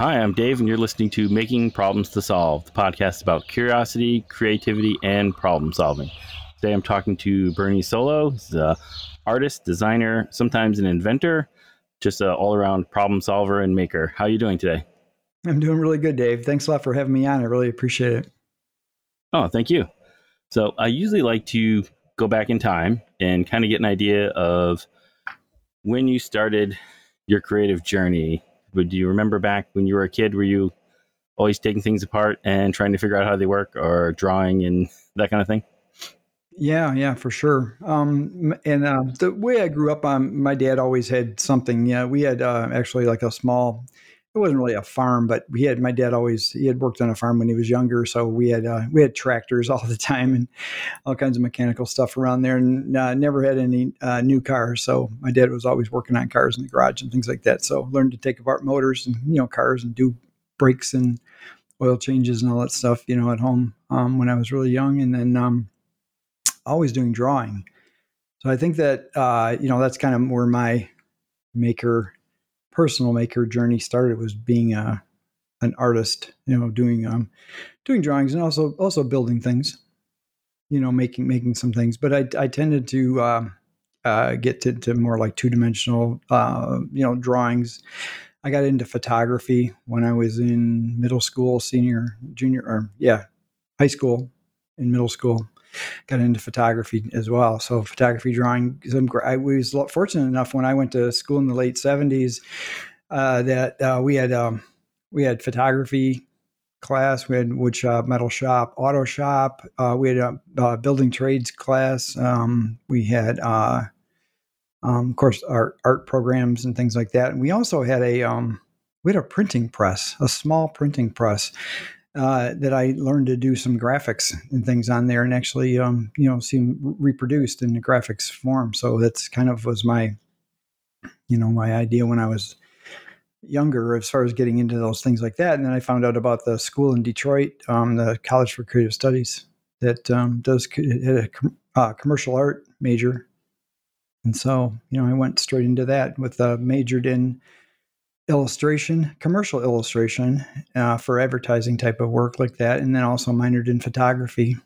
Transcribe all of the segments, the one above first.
Hi, I'm Dave, and you're listening to Making Problems to Solve, the podcast about curiosity, creativity, and problem solving. Today I'm talking to Bernie Solo. He's an artist, designer, sometimes an inventor, just an all around problem solver and maker. How are you doing today? I'm doing really good, Dave. Thanks a lot for having me on. I really appreciate it. Oh, thank you. So I usually like to go back in time and kind of get an idea of when you started your creative journey do you remember back when you were a kid? Were you always taking things apart and trying to figure out how they work, or drawing and that kind of thing? Yeah, yeah, for sure. Um, and uh, the way I grew up, um, my dad always had something. Yeah, we had uh, actually like a small it wasn't really a farm, but we had my dad always he had worked on a farm when he was younger, so we had uh, we had tractors all the time and all kinds of mechanical stuff around there, and uh, never had any uh, new cars. So my dad was always working on cars in the garage and things like that. So learned to take apart motors and you know cars and do brakes and oil changes and all that stuff, you know, at home um, when I was really young, and then um, always doing drawing. So I think that uh, you know that's kind of where my maker personal maker journey started was being a an artist, you know, doing um, doing drawings and also also building things, you know, making making some things. But I I tended to uh, uh, get to, to more like two dimensional, uh, you know, drawings. I got into photography when I was in middle school, senior, junior, or yeah, high school, in middle school got into photography as well. So photography, drawing. I was fortunate enough when I went to school in the late seventies uh, that uh, we had um, we had photography class. We had wood shop, metal shop, auto shop. Uh, we had a, a, building trades class. Um, we had, uh, um, of course, art art programs and things like that. And we also had a um, we had a printing press, a small printing press uh, that I learned to do some graphics and things on there, and actually, um, you know, see them reproduced in the graphics form. So that's kind of was my, you know, my idea when I was younger as far as getting into those things like that. And then I found out about the school in Detroit, um, the College for Creative Studies, that um, does had a uh, commercial art major, and so you know I went straight into that with uh, majored in illustration, commercial illustration uh, for advertising type of work like that, and then also minored in photography.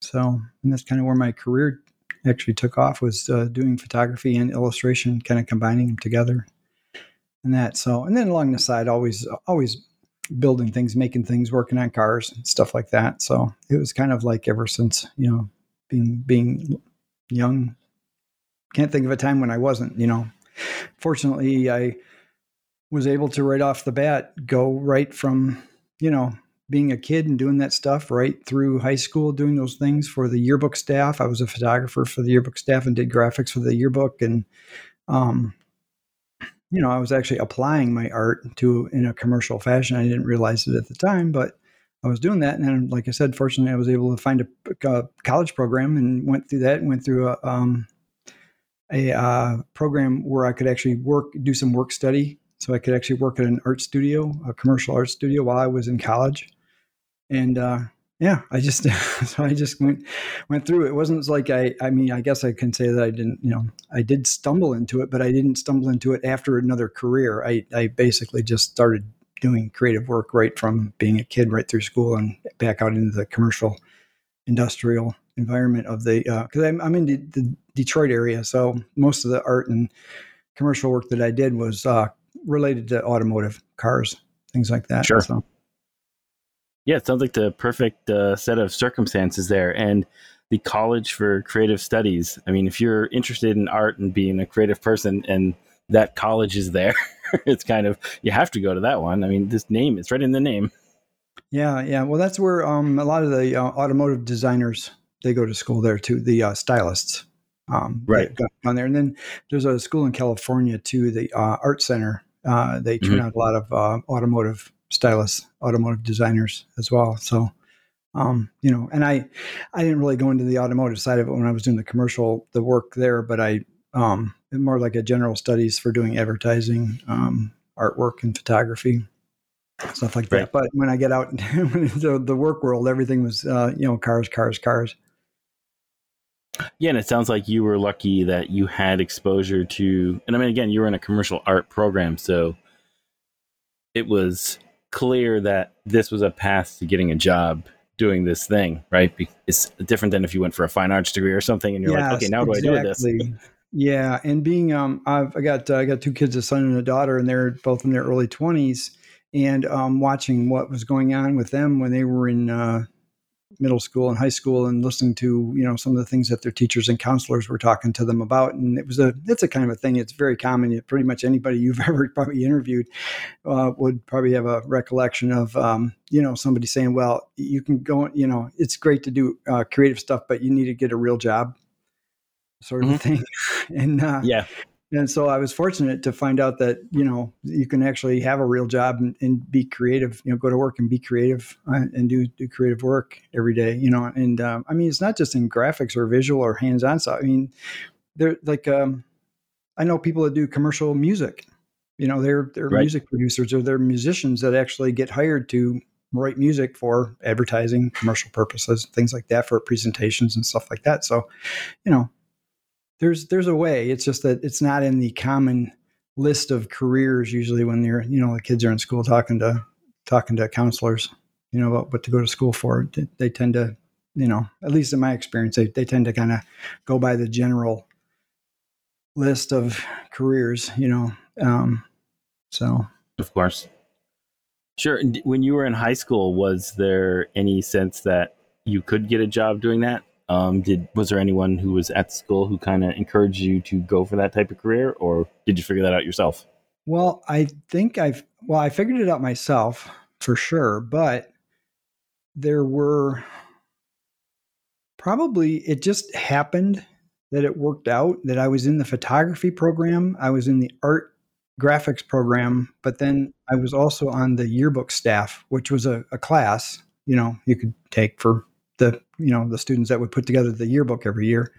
So, and that's kind of where my career actually took off was uh, doing photography and illustration, kind of combining them together, and that. So, and then along the side, always, always building things, making things, working on cars and stuff like that. So it was kind of like ever since you know being being young. Can't think of a time when I wasn't. You know, fortunately, I was able to right off the bat go right from you know being a kid and doing that stuff right through high school doing those things for the yearbook staff. I was a photographer for the yearbook staff and did graphics for the yearbook. And um, you know i was actually applying my art to in a commercial fashion. I didn't realize it at the time but i was doing that. And then like i said fortunately i was able to find a, a college program and went through that and went through a um, a uh, program where I could actually work, do some work study so I could actually work at an art studio, a commercial art studio, while I was in college. And uh, yeah, I just so I just went went through. It wasn't like I. I mean, I guess I can say that I didn't. You know, I did stumble into it, but I didn't stumble into it after another career. I I basically just started doing creative work right from being a kid, right through school, and back out into the commercial, industrial environment of the. Because uh, I'm I'm in the, the, Detroit area, so most of the art and commercial work that I did was uh, related to automotive cars, things like that. Sure. So. Yeah, it sounds like the perfect uh, set of circumstances there. And the College for Creative Studies. I mean, if you're interested in art and being a creative person and that college is there, it's kind of, you have to go to that one. I mean, this name, it's right in the name. Yeah, yeah. Well, that's where um, a lot of the uh, automotive designers, they go to school there too, the uh, stylists. Um, right. On there. And then there's a school in California too, the uh, Art Center uh, they turn mm-hmm. out a lot of uh, automotive stylists, automotive designers as well. So, um, you know, and I, I didn't really go into the automotive side of it when I was doing the commercial, the work there, but I, um, more like a general studies for doing advertising, um, artwork and photography, stuff like right. that. But when I get out into the work world, everything was, uh, you know, cars, cars, cars. Yeah, and it sounds like you were lucky that you had exposure to, and I mean, again, you were in a commercial art program, so it was clear that this was a path to getting a job doing this thing, right? It's different than if you went for a fine arts degree or something, and you're yes, like, okay, now what exactly. do I do with this? Yeah, and being um, I've I got uh, I got two kids, a son and a daughter, and they're both in their early twenties, and um, watching what was going on with them when they were in uh, middle school and high school, and listening to you know some of the things that their teachers and counselors were talking to them about, and it was a it's a kind of a thing. It's very common. Pretty much anybody you've ever probably interviewed uh, would probably have a recollection of um, you know somebody saying, "Well, you can go, you know, it's great to do uh, creative stuff, but you need to get a real job." sort of mm-hmm. thing. and uh, yeah, and so I was fortunate to find out that you know you can actually have a real job and, and be creative. You know, go to work and be creative uh, and do do creative work every day. You know, and um, I mean it's not just in graphics or visual or hands on stuff. I mean, they're like um, I know people that do commercial music. You know, they're they're right. music producers or they're musicians that actually get hired to write music for advertising, commercial purposes, things like that, for presentations and stuff like that. So, you know, there's there's a way. It's just that it's not in the common list of careers usually when you're you know the kids are in school talking to talking to counselors you know about what to go to school for. They tend to you know at least in my experience they, they tend to kind of go by the general list of careers you know um, so. Of course. Sure when you were in high school was there any sense that you could get a job doing that um, did was there anyone who was at school who kind of encouraged you to go for that type of career, or did you figure that out yourself? Well, I think I've well, I figured it out myself for sure, but there were probably it just happened that it worked out that I was in the photography program, I was in the art graphics program, but then I was also on the yearbook staff, which was a, a class you know you could take for the you know the students that would put together the yearbook every year.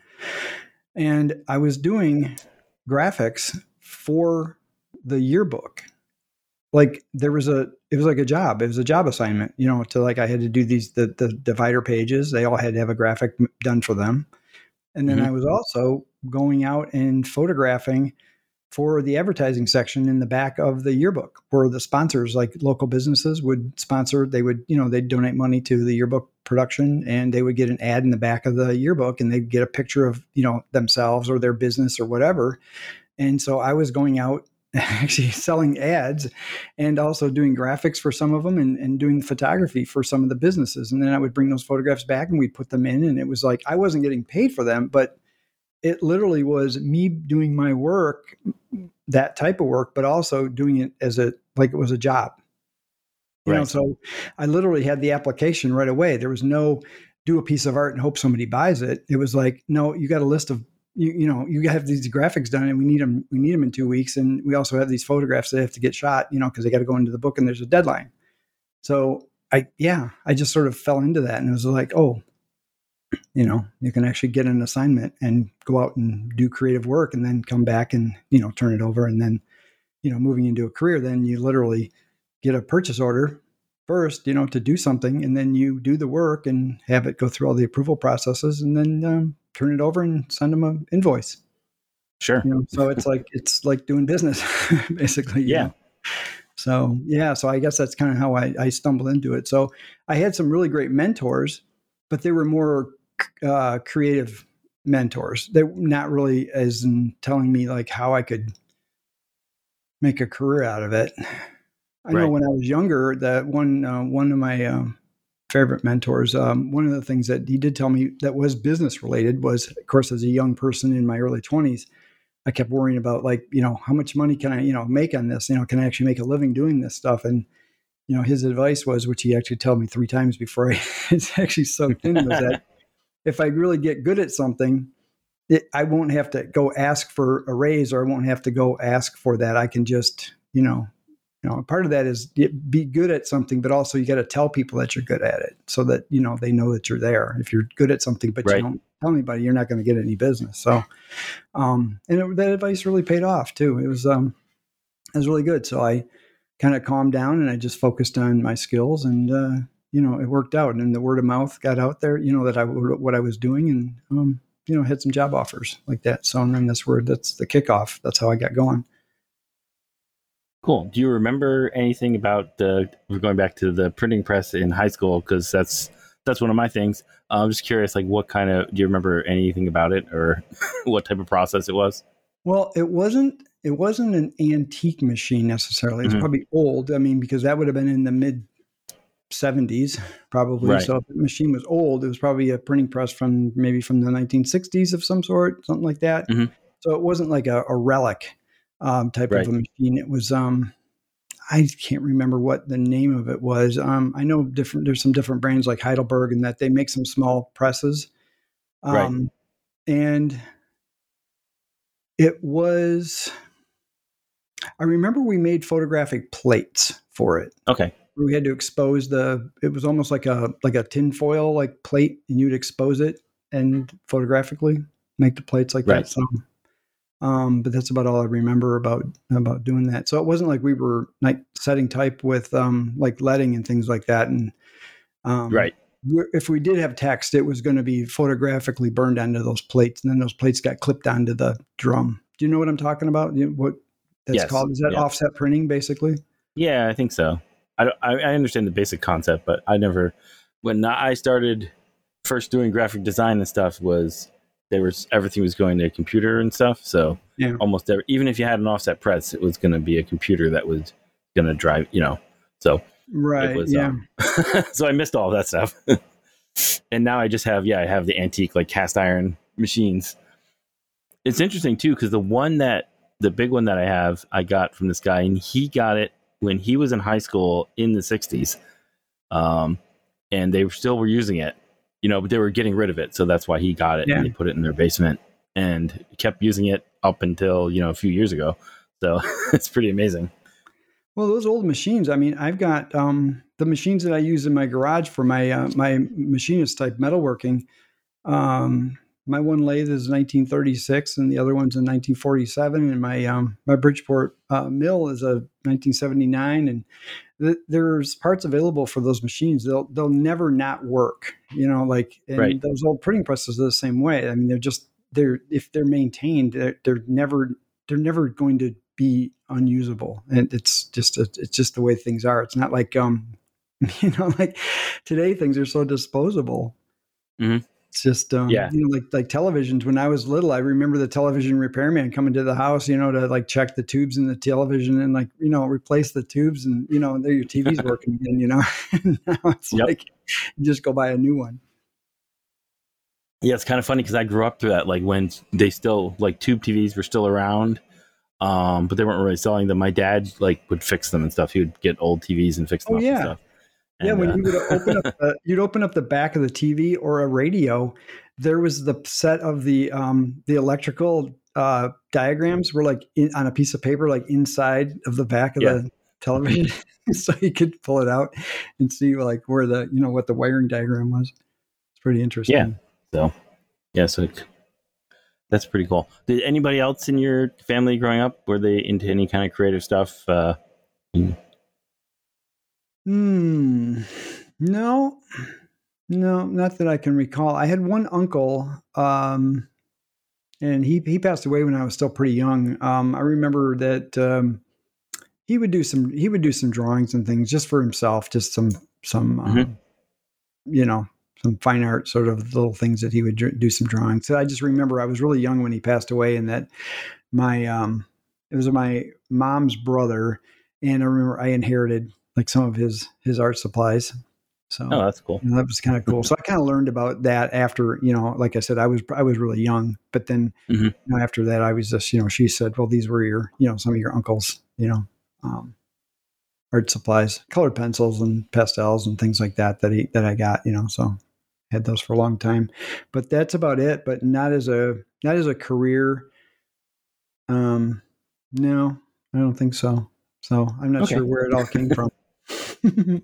And i was doing graphics for the yearbook. Like there was a it was like a job. It was a job assignment you know to like i had to do these the the divider pages. They all had to have a graphic done for them. And then mm-hmm. i was also going out and photographing for the advertising section in the back of the yearbook where the sponsors like local businesses would sponsor they would you know they'd donate money to the yearbook production and they would get an ad in the back of the yearbook and they'd get a picture of you know themselves or their business or whatever. And so i was going out actually selling ads and also doing graphics for some of them and, and doing photography for some of the businesses. And then i would bring those photographs back and we'd put them in and it was like i wasn't getting paid for them but it literally was me doing my work, that type of work, but also doing it as a like it was a job. You right. know, so I literally had the application right away. There was no do a piece of art and hope somebody buys it. It was like, no, you got a list of you, you know, you have these graphics done and we need them, we need them in two weeks. And we also have these photographs that have to get shot, you know, cause they got to go into the book and there's a deadline. So I, yeah, I just sort of fell into that and it was like, oh, you know you can actually get an assignment and go out and do creative work and then come back and you know turn it over and then you know moving into a career then you literally get a purchase order first you know to do something and then you do the work and have it go through all the approval processes and then um, turn it over and send them an invoice. Sure. You know, so it's like it's like doing business basically yeah. know? so yeah so i guess that's kind of how I, I stumbled into it. So i had some really great mentors but they were more uh, creative mentors. They're not really as in telling me like how I could make a career out of it. I right. know when I was younger that one uh, one of my um, favorite mentors, um, one of the things that he did tell me that was business related was, of course, as a young person in my early twenties, I kept worrying about like you know how much money can I you know make on this? You know, can I actually make a living doing this stuff? And you know, his advice was, which he actually told me three times before I, it's actually soaked in, was that if I really get good at something, it, I won't have to go ask for a raise or I won't have to go ask for that. I can just, you know, you know, part of that is be good at something, but also you got to tell people that you're good at it so that, you know, they know that you're there. If you're good at something, but right. you don't tell anybody, you're not going to get any business. So, um, and it, that advice really paid off too. It was, um, it was really good. So I kind of calmed down and I just focused on my skills and, uh, you know, it worked out, and the word of mouth got out there. You know that I what I was doing, and um, you know, had some job offers like that. So, and then this word that's the kickoff. That's how I got going. Cool. Do you remember anything about the? We're going back to the printing press in high school because that's that's one of my things. Uh, I'm just curious, like, what kind of? Do you remember anything about it, or what type of process it was? Well, it wasn't. It wasn't an antique machine necessarily. It's Mhm. probably old. I mean, because that would have been in the mid 70s, probably. Right. So if the machine was old, it was probably a printing press from maybe from the 1960s of some sort, something like that. Mhm. So it wasn't like a, a relic um, type Right. of a machine. It was. Um, I can't remember what the name of it was. Um, I know different. There's some different brands like Heidelberg, and that they make some small presses. Right. Um, And it was. I remember we made photographic plates for it. Okay. We had to expose the. It was almost like a like a tinfoil like plate, and you'd expose it and photographically make the plates like Right. that. So, um, but that's about all I remember about about doing that. So it wasn't like we were like setting type with um, like leading and things like that. And um, Right. if we did have text, it was going to be photographically burned onto those plates, and then those plates got clipped onto the drum. Do you know what I'm talking about? You know, what that's Yes. called? Is that Yeah. offset printing, basically? Yeah, I think so. I, I I understand the basic concept, but I never. When I started first doing graphic design and stuff, was there was everything was going to a computer and stuff. So Yeah. almost every, even if you had an offset press, it was going to be a computer that was going to drive. You know, so Right. was, yeah. um, so I missed all that stuff. and now I just have yeah, I have the antique like cast iron machines. It's interesting too because the one that the big one that I have, I got from this guy, and he got it when he was in high school in the '60s, um, and they still were using it, you know, but they were getting rid of it, so that's why he got it Yeah. and they put it in their basement and kept using it up until you know a few years ago. So it's pretty amazing. Well, those old machines. I mean, I've got um, the machines that I use in my garage for my uh, my machinist type metalworking. Um, my one lathe is 1936, and the other one's in 1947, and my um, my Bridgeport uh, mill is a 1979, and th- there's parts available for those machines. They'll they'll never not work. You know, like and Right. those old printing presses are the same way. I mean, they're just they're if they're maintained, they're, they're never they're never going to be unusable and it's just it's just the way things are it's not like um you know like today things are so disposable Mhm. It's just um Yeah. you know like like televisions when i was little i remember the television repairman coming to the house you know to like check the tubes in the television and like you know replace the tubes and you know and there your tv's working again you know now it's Yep. like just go buy a new one Yeah, it's kind of funny because I grew up through that, like when they still like tube TVs were still around, um, but they weren't really selling them. My dad like would fix them and stuff. He would get old TVs and fix them Oh, up yeah. Yeah, And, when uh, you would open up, the, you'd open up the back of the TV or a radio. There was the set of the um, the electrical uh, diagrams were like in, on a piece of paper, like inside of the back of Yeah. the television, so you could pull it out and see like where the you know what the wiring diagram was. It's pretty interesting. Yeah. so yeah, so it- that's pretty cool. Did anybody else in your family growing up were they into any kind of creative stuff? Uh, Hmm. No, no, not that I can recall. I had one uncle, um, and he he passed away when I was still pretty young. Um, I remember that um, he would do some he would do some drawings and things just for himself, just some some um, Mhm. you know some fine art sort of little things that he would dr- do some drawings. So I just remember I was really young when he passed away, and that my um, it was my mom's brother, and I remember I inherited like some of his his art supplies. So oh, that's cool. you know, that was kind of cool. So I kind of learned about that after, you know, like I said, I was I was really young, but then Mhm. you know, after that, I was just, you know, she said, well, these were your, you know, some of your uncles, you know, um, art supplies, colored pencils and pastels and things like that that he that I got, you know, so had those for a long time, but that's about it. But not as a not as a career. Um, no, I don't think so. So I'm not Okay. sure where it all came from.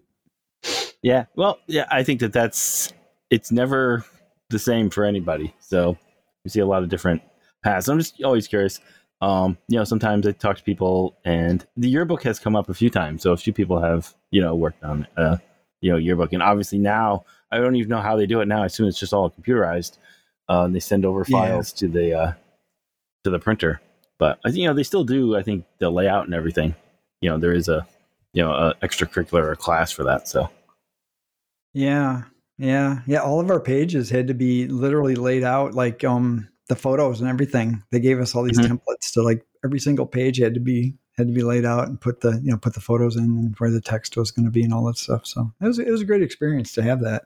Yeah. Well, yeah, I think that that's it's never the same for anybody. So you see a lot of different paths. I'm just always curious. Um, you know, sometimes I talk to people, and the yearbook has come up a few times. So a few people have you know worked on uh, you know yearbook, and obviously now I don't even know how they do it now. I assume it's just all computerized. Uh, and they send over Yeah. files to the uh, to the printer. But I think you know they still do. I think the layout and everything. you know there is a you know a extracurricular or class for that. So yeah, yeah, yeah. All of our pages had to be literally laid out like um the photos and everything. They gave us all these mm-hmm. templates to like every single page had to be had to be laid out and put the you know put the photos in and where the text was going to be and all that stuff. So it was it was a great experience to have that.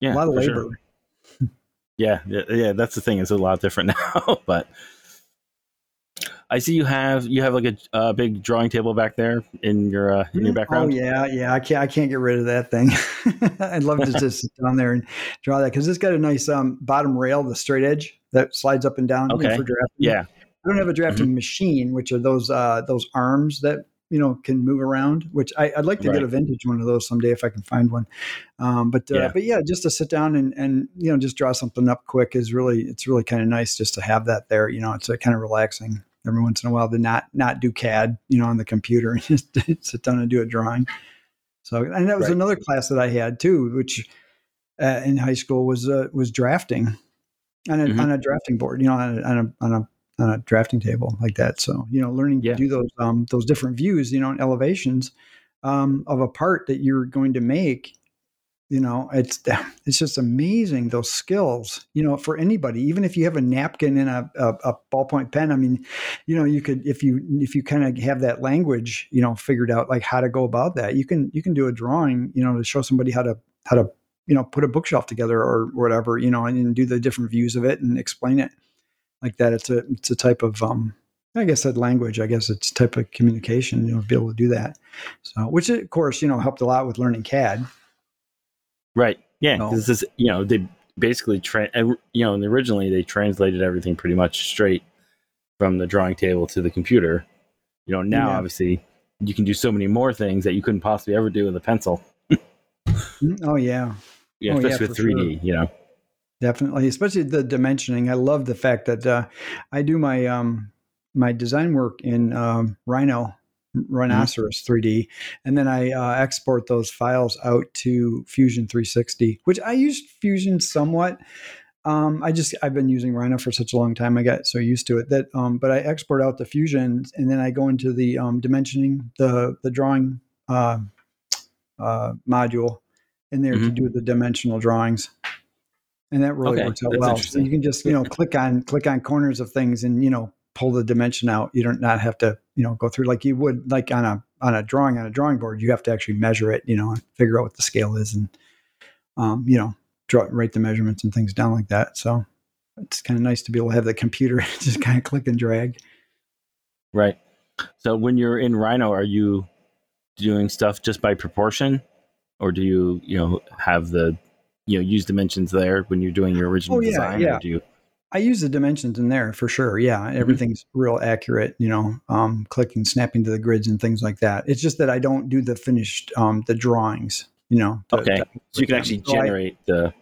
Yeah, a lot of labor. Sure. yeah, yeah, yeah. That's the thing. It's a lot different now, but I see you have you have like a, a big drawing table back there in your uh, in your mm-hmm. background. Oh yeah, yeah. I can't I can't get rid of that thing. I'd love to just sit down there and draw that because it's got a nice um, bottom rail, the straight edge that slides up and down okay. for drafting. Yeah. I don't have a drafting mm-hmm. machine, which are those uh, those arms that you know can move around. Which I, would like to right. get a vintage one of those someday if I can find one. Um, but uh, yeah. but yeah, just to sit down and and you know just draw something up quick is really it's really kind of nice just to have that there. You know, it's kind of relaxing every once in a while to not not do CAD, you know, on the computer and just sit down and do a drawing. So, and that was right. another class that I had too, which uh, in high school was uh, was drafting on a mm-hmm. on a drafting board, you know, on a, on a on a on a drafting table like that. So, you know, learning yeah. to do those um, those different views, you know, and elevations um, of a part that you're going to make you know it's it's just amazing those skills you know for anybody even if you have a napkin and a, a, a ballpoint pen i mean you know you could if you if you kind of have that language you know figured out like how to go about that you can you can do a drawing you know to show somebody how to how to you know put a bookshelf together or whatever you know and, and do the different views of it and explain it like that it's a it's a type of um I guess that language, I guess it's type of communication, you know, be able to do that. So, which of course, you know, helped a lot with learning CAD Right. Yeah. No. This is you know they basically tra- you know and originally they translated everything pretty much straight from the drawing table to the computer. You know now yeah. obviously you can do so many more things that you couldn't possibly ever do with a pencil. Mm, oh yeah. Yeah, oh, especially yeah, with 3D, sure. you know. Definitely, especially the dimensioning. I love the fact that uh, I do my um, my design work in um, Rhino Rhinoceros mm-hmm. 3D, and then I uh, export those files out to Fusion 360, which I used Fusion somewhat. Um, I just I've been using Rhino for such a long time. I got so used to it that, um, but I export out the Fusion, and then I go into the um, dimensioning, the the drawing uh, uh, module in there mm-hmm. to do the dimensional drawings, and that really okay. works out well. So you can just you know click on click on corners of things, and you know pull the dimension out. You don't not have to, you know, go through like you would like on a on a drawing on a drawing board. You have to actually measure it, you know, and figure out what the scale is, and um, you know, draw write the measurements and things down like that. So it's kind of nice to be able to have the computer just kind of click and drag. Right. So when you're in Rhino, are you doing stuff just by proportion, or do you you know have the you know use dimensions there when you're doing your original oh, yeah, design? Yeah. do you I use the dimensions in there for sure. Yeah, mm-hmm. everything's mm-hmm. real accurate. You know, um, clicking, snapping to the grids and things like that. It's just that I don't do the finished, um, the drawings. You know. To, okay, to, so you can actually so generate I, the.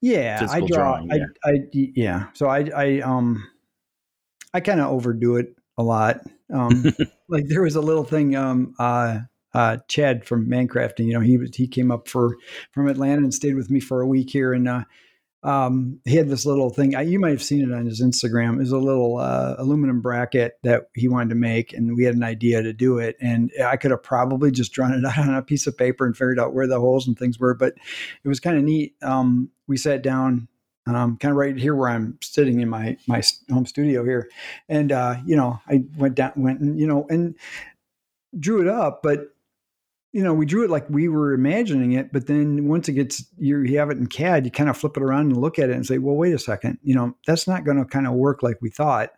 Yeah, I draw. Drawing, yeah. I, I yeah. So I I um, I kind of overdo it a lot. Um, like there was a little thing. Um, uh, uh, Chad from Mancrafting, you know, he he came up for from Atlanta and stayed with me for a week here, and uh, um, he had this little thing. You might have seen it on his Instagram. It was a little uh, aluminum bracket that he wanted to make, and we had an idea to do it. And I could have probably just drawn it out on a piece of paper and figured out where the holes and things were. But it was kind of neat. Um, we sat down, um, kind of right here where I'm sitting in my my home studio here, and uh, you know, I went down, went and you know, and drew it up, but you know, we drew it like we were imagining it, but then once it gets you, you have it in CAD, you kind of flip it around and look at it and say, well, wait a second, you know, that's not going to kind of work like we thought.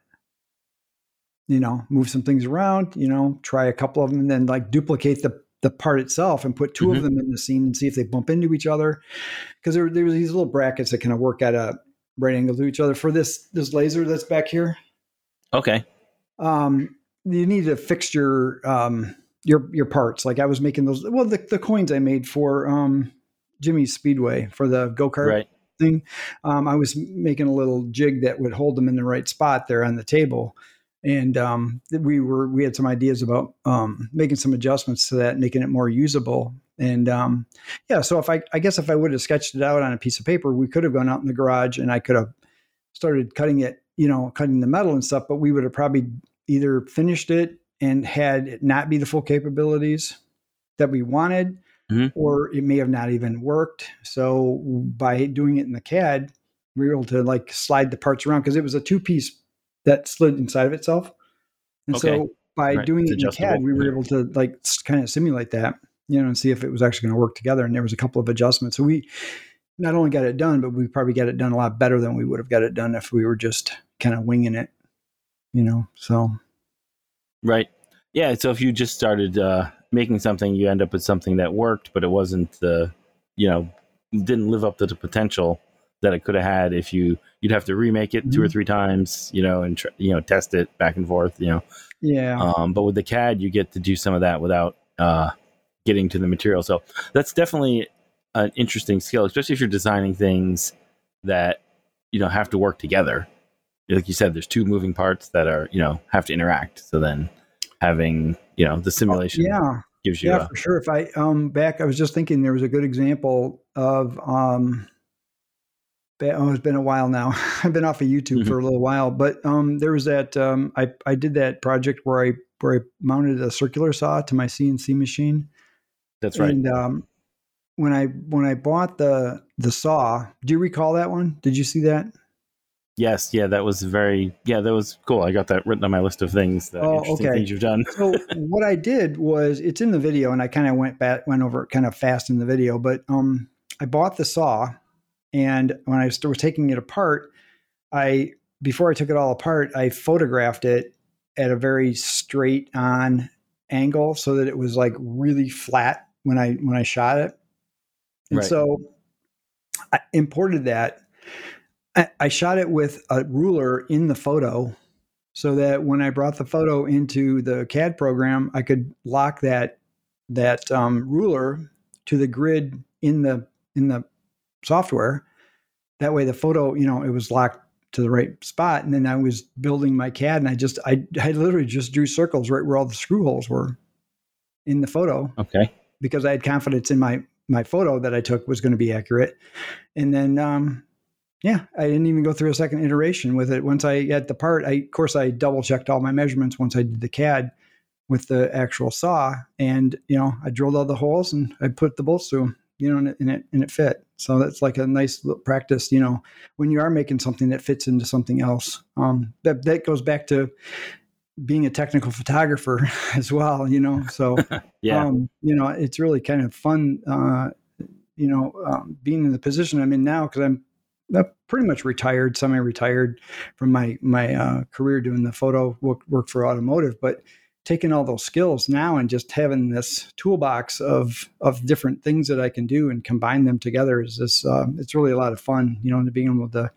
You know, move some things around, you know, try a couple of them and then like duplicate the the part itself and put 2 mm-hmm. of them in the scene and see if they bump into each other. Because there, there these little brackets that kind of work at a right angle to each other for this this laser that's back here. Okay. Um, you need a fixture um your your parts. Like I was making those. Well, the, the coins I made for um, Jimmy's Speedway for the go kart right. thing. Um, I was making a little jig that would hold them in the right spot there on the table, and um, we were we had some ideas about um, making some adjustments to that, making it more usable. And um, yeah, so if I I guess if I would have sketched it out on a piece of paper, we could have gone out in the garage and I could have started cutting it, you know, cutting the metal and stuff. But we would have probably either finished it and had it not be the full capabilities that we wanted, Mhm. or it may have not even worked. So by doing it in the CAD, we were able to like slide the parts around because it was a two piece that slid inside of itself. And Okay. so by Right. doing It's it in adjustable. CAD, we were able to like kind of simulate that, you know, and see if it was actually going to work together. And there was a couple of adjustments. So we not only got it done, but we probably got it done a lot better than we would have got it done if we were just kind of winging it, you know. So Right. Yeah. So if you just started uh, making something, you end up with something that worked, but it wasn't the, you know, didn't live up to the potential that it could have had if you you'd have to remake it two or Mhm. three times, you know, and tr- you know test it back and forth, you know. yeah, Um, but with the CAD, you get to do some of that without uh, getting to the material. So that's definitely an interesting skill, especially if you're designing things that you know have to work together. Like you said, there's two moving parts that are you know have to interact. So then having you know the simulation yeah, gives you yeah, a, for sure. If I um back, I was just thinking there was a good example of um. Oh, it's been a while now. I've been off of YouTube Mhm. for a little while, but um, there was that um, I I did that project where I where I mounted a circular saw to my CNC machine, that's right. And um, when I when I bought the the saw, do you recall that one? Did you see that? Yes, yeah, that was very yeah, that was cool. I got that written on my list of things that Oh, interesting okay. things you've done. So what I did was it's in the video, and I kind of went back went over it kind of fast in the video. But um, I bought the saw, and when I was taking it apart, I before I took it all apart, I photographed it at a very straight on angle so that it was like really flat when I when I shot it. And Right. so I imported that. I, I shot it with a ruler in the photo so that when I brought the photo into the CAD program, I could lock that that um, ruler to the grid in the in the software. That way, the photo, you know, it was locked to the right spot, and then I was building my CAD, and I just I I literally just drew circles right where all the screw holes were in the photo Okay. because I had confidence in my my photo that I took was going to be accurate. And then um yeah, I didn't even go through a second iteration with it. Once I had the part, I of course I double checked all my measurements once I did the CAD with the actual saw and you know, I drilled all the holes and I put the bolts through 'em, you know, and it, and it and it fit. So that's like a nice little practice, you know, when you are making something that fits into something else. Um that that goes back to being a technical photographer as well, you know. So Yeah. um, you know, it's really kind of fun, uh, you know, um, being in the position I'm in now because I'm, I'm pretty much retired, semi-retired from my my uh, career doing the photo work, work for automotive, but taking all those skills now and just having this toolbox of of different things that I can do and combine them together is this. Uh, it's really a lot of fun, you know, and being able to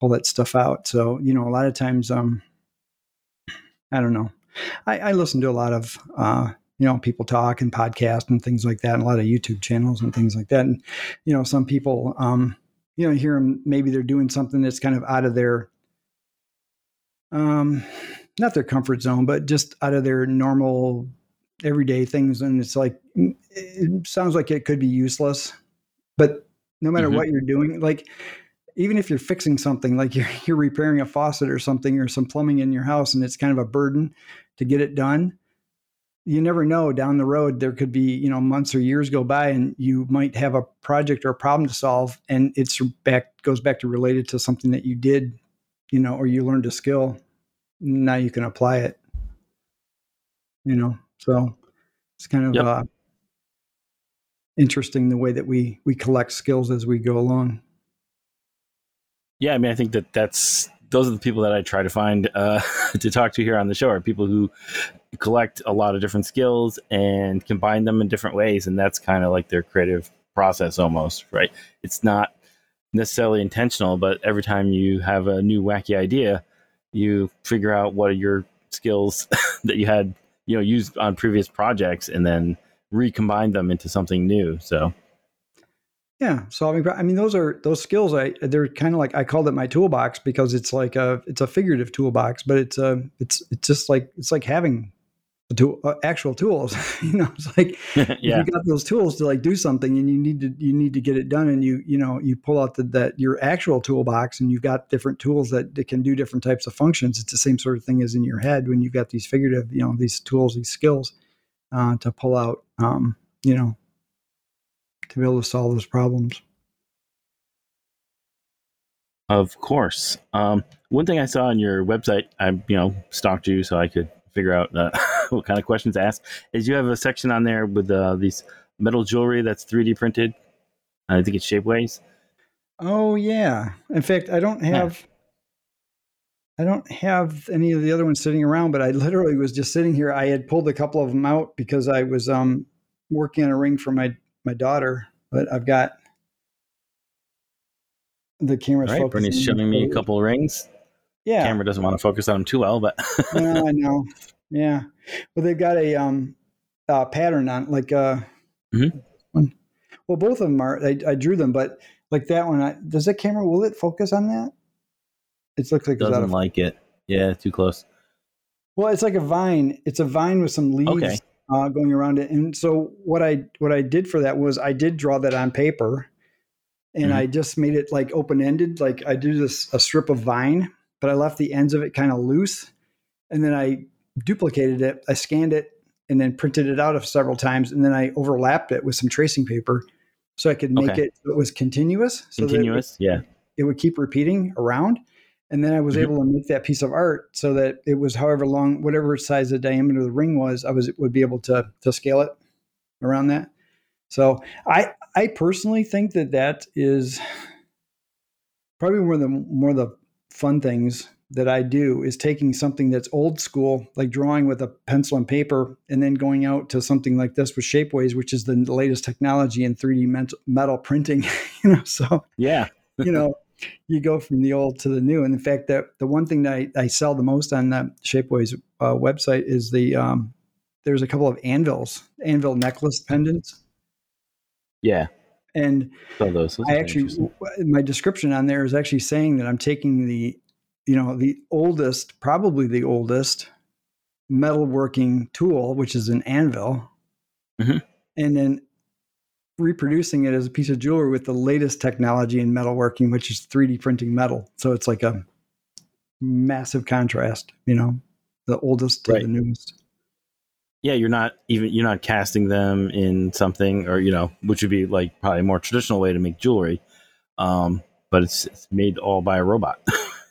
pull that stuff out. So you know, a lot of times, um, I don't know. I, I listen to a lot of uh, you know people talk and podcast and things like that, and a lot of YouTube channels and things like that. And you know, some people, um, you know, hear them maybe they're doing something that's kind of out of their, um, not their comfort zone, but just out of their normal everyday things, and it's like it sounds like it could be useless, but no matter Mhm. what you're doing, like even if you're fixing something like you're, you're repairing a faucet or something or some plumbing in your house and it's kind of a burden to get it done you never know down the road there could be you know months or years go by and you might have a project or a problem to solve and it's back goes back to related to something that you did you know or you learned a skill. Now you can apply it. You know so it's kind of Yep. uh interesting the way that we we collect skills as we go along. Yeah, I mean, I think that that's those are the people that I try to find uh, to talk to here on the show are people who collect a lot of different skills and combine them in different ways, and that's kind of like their creative process almost, right? It's not necessarily intentional, but every time you have a new wacky idea, you figure out what are your skills that you had, you know, used on previous projects, and then recombine them into something new. So Yeah, solving. I mean, those are those skills. I they're kind of like I called it my toolbox because it's like a it's a figurative toolbox, but it's a it's it's just like it's like having a to uh, actual tools. you know, it's like yeah. you got those tools to like do something, and you need to you need to get it done, and you you know you pull out the, that your actual toolbox, and you've got different tools that, that can do different types of functions. It's the same sort of thing as in your head when you've got these figurative, you know, these tools, these skills uh, to pull out, um, you know, to be able to solve those problems. Of course. Um, one thing I saw on your website, I you know stalked you so I could figure out uh, what kind of questions to ask. Is you have a section on there with uh, these metal jewelry that's 3D printed. I think it's Shapeways. Oh yeah. In fact, I don't have. Yeah. I don't have any of the other ones sitting around, but I literally was just sitting here. I had pulled a couple of them out because I was um, working on a ring for my my daughter. But I've got the camera's right, Bernie's showing me a couple rings. Yeah, the camera doesn't want to focus on them too well, but no, I know. Yeah, well, they've got a um uh, pattern on like uh, mm-hmm. one. Well, both of them are. I, I drew them, but like that one, I, does that camera will it focus on that? It looks like doesn't it's like it. Yeah, too close. Well, it's like a vine. It's a vine with some leaves okay. Uh, going around it. And so what I what I did for that was I did draw that on paper, and mm-hmm. I just made it like open ended. Like I do this a strip of vine, but I left the ends of it kind of loose, and then I duplicated it. I scanned it and then printed it out several times, and then I overlapped it with some tracing paper, so I could make okay. it it was continuous. So continuous, it yeah. It would keep repeating around, and then I was mm-hmm. able to make that piece of art so that it was however long, whatever size the diameter of the ring was, I was would be able to to scale it around that. So I I personally think that that is probably one of the more of the fun things that I do is taking something that's old school, like drawing with a pencil and paper, and then going out to something like this with Shapeways, which is the latest technology in 3D metal printing. you know, so yeah, you know, you go from the old to the new. And in fact, that the one thing that I, I sell the most on the Shapeways uh, website is the um, there's a couple of anvils, anvil necklace pendants yeah. And so those, those I actually, my description on there is actually saying that I'm taking the, you know, the oldest, probably the oldest metalworking tool, which is an anvil, mm-hmm. and then reproducing it as a piece of jewelry with the latest technology in metalworking, which is 3D printing metal. So it's like a massive contrast, you know, the oldest to right. the newest yeah, you're not even you're not casting them in something or you know, which would be like probably a more traditional way to make jewelry. Um, but it's, it's made all by a robot.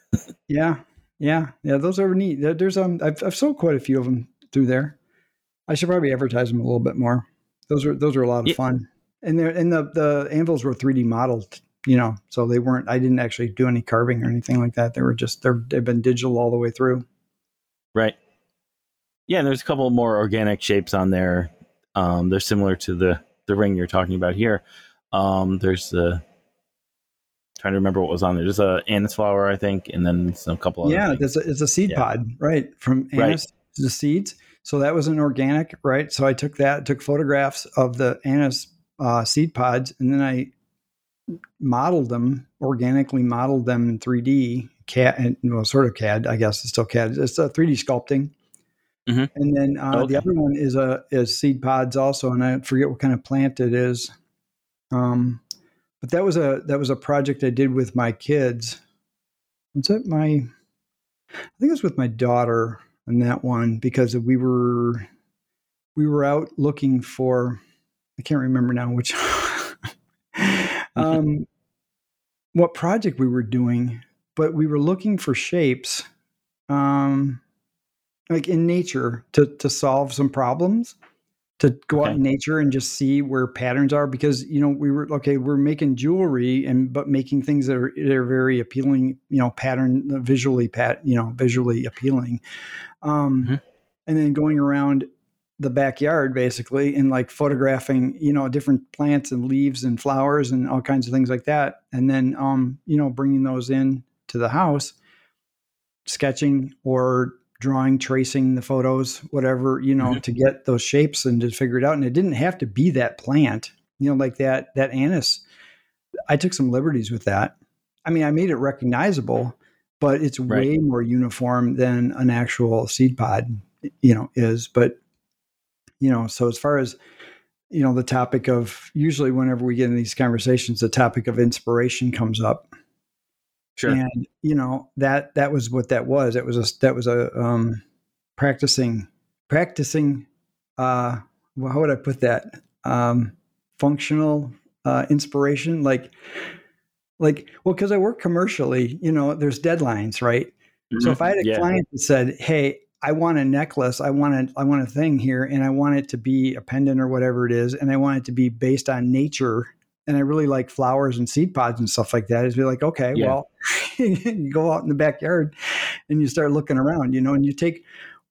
yeah, yeah, yeah. Those are neat. There's um, I've I've sold quite a few of them through there. I should probably advertise them a little bit more. Those are those are a lot of yeah. fun, and they and the the anvils were 3D modeled. You know, so they weren't. I didn't actually do any carving or anything like that. They were just they're they've been digital all the way through. Right. Yeah, and there's a couple more organic shapes on there. Um, they're similar to the the ring you're talking about here. Um, there's the trying to remember what was on there. There's a anise flower, I think, and then some couple. Of Yeah, there's a, it's a seed yeah. pod, right? From anise right. to seeds. So that was an organic, right? So I took that, took photographs of the anise uh, seed pods, and then I modeled them organically, modeled them in 3D CAD, well, sort of CAD, I guess it's still CAD. It's a 3D sculpting, Mm-hmm. And then uh, okay. the other one is a is seed pods also, and I forget what kind of plant it is. Um, but that was a that was a project I did with my kids. Was that my? I think it was with my daughter on that one because we were we were out looking for. I can't remember now which. um, what project we were doing, but we were looking for shapes. Um, like in nature to to solve some problems to go okay. out in nature and just see where patterns are because you know we were okay we're making jewelry and but making things that are, that are very appealing you know pattern visually pat you know visually appealing um mm-hmm. and then going around the backyard basically and like photographing you know different plants and leaves and flowers and all kinds of things like that and then um you know bringing those in to the house sketching or drawing, tracing the photos, whatever, you know, mm-hmm. to get those shapes and to figure it out. And it didn't have to be that plant, you know, like that, that anise. I took some liberties with that. I mean, I made it recognizable, but it's right. way more uniform than an actual seed pod, you know, is. But you know, so as far as you know, the topic of usually whenever we get in these conversations, the topic of inspiration comes up. Sure. And you know that that was what that was. It was a that was a um, practicing practicing. Uh, well, how would I put that? Um, functional uh, inspiration, like like well, because I work commercially, you know, there's deadlines, right? Mm-hmm. So if I had a yeah. client that said, "Hey, I want a necklace. I want a I want a thing here, and I want it to be a pendant or whatever it is, and I want it to be based on nature. And I really like flowers and seed pods and stuff like that. Is be like, okay, yeah. well, you go out in the backyard and you start looking around, you know, and you take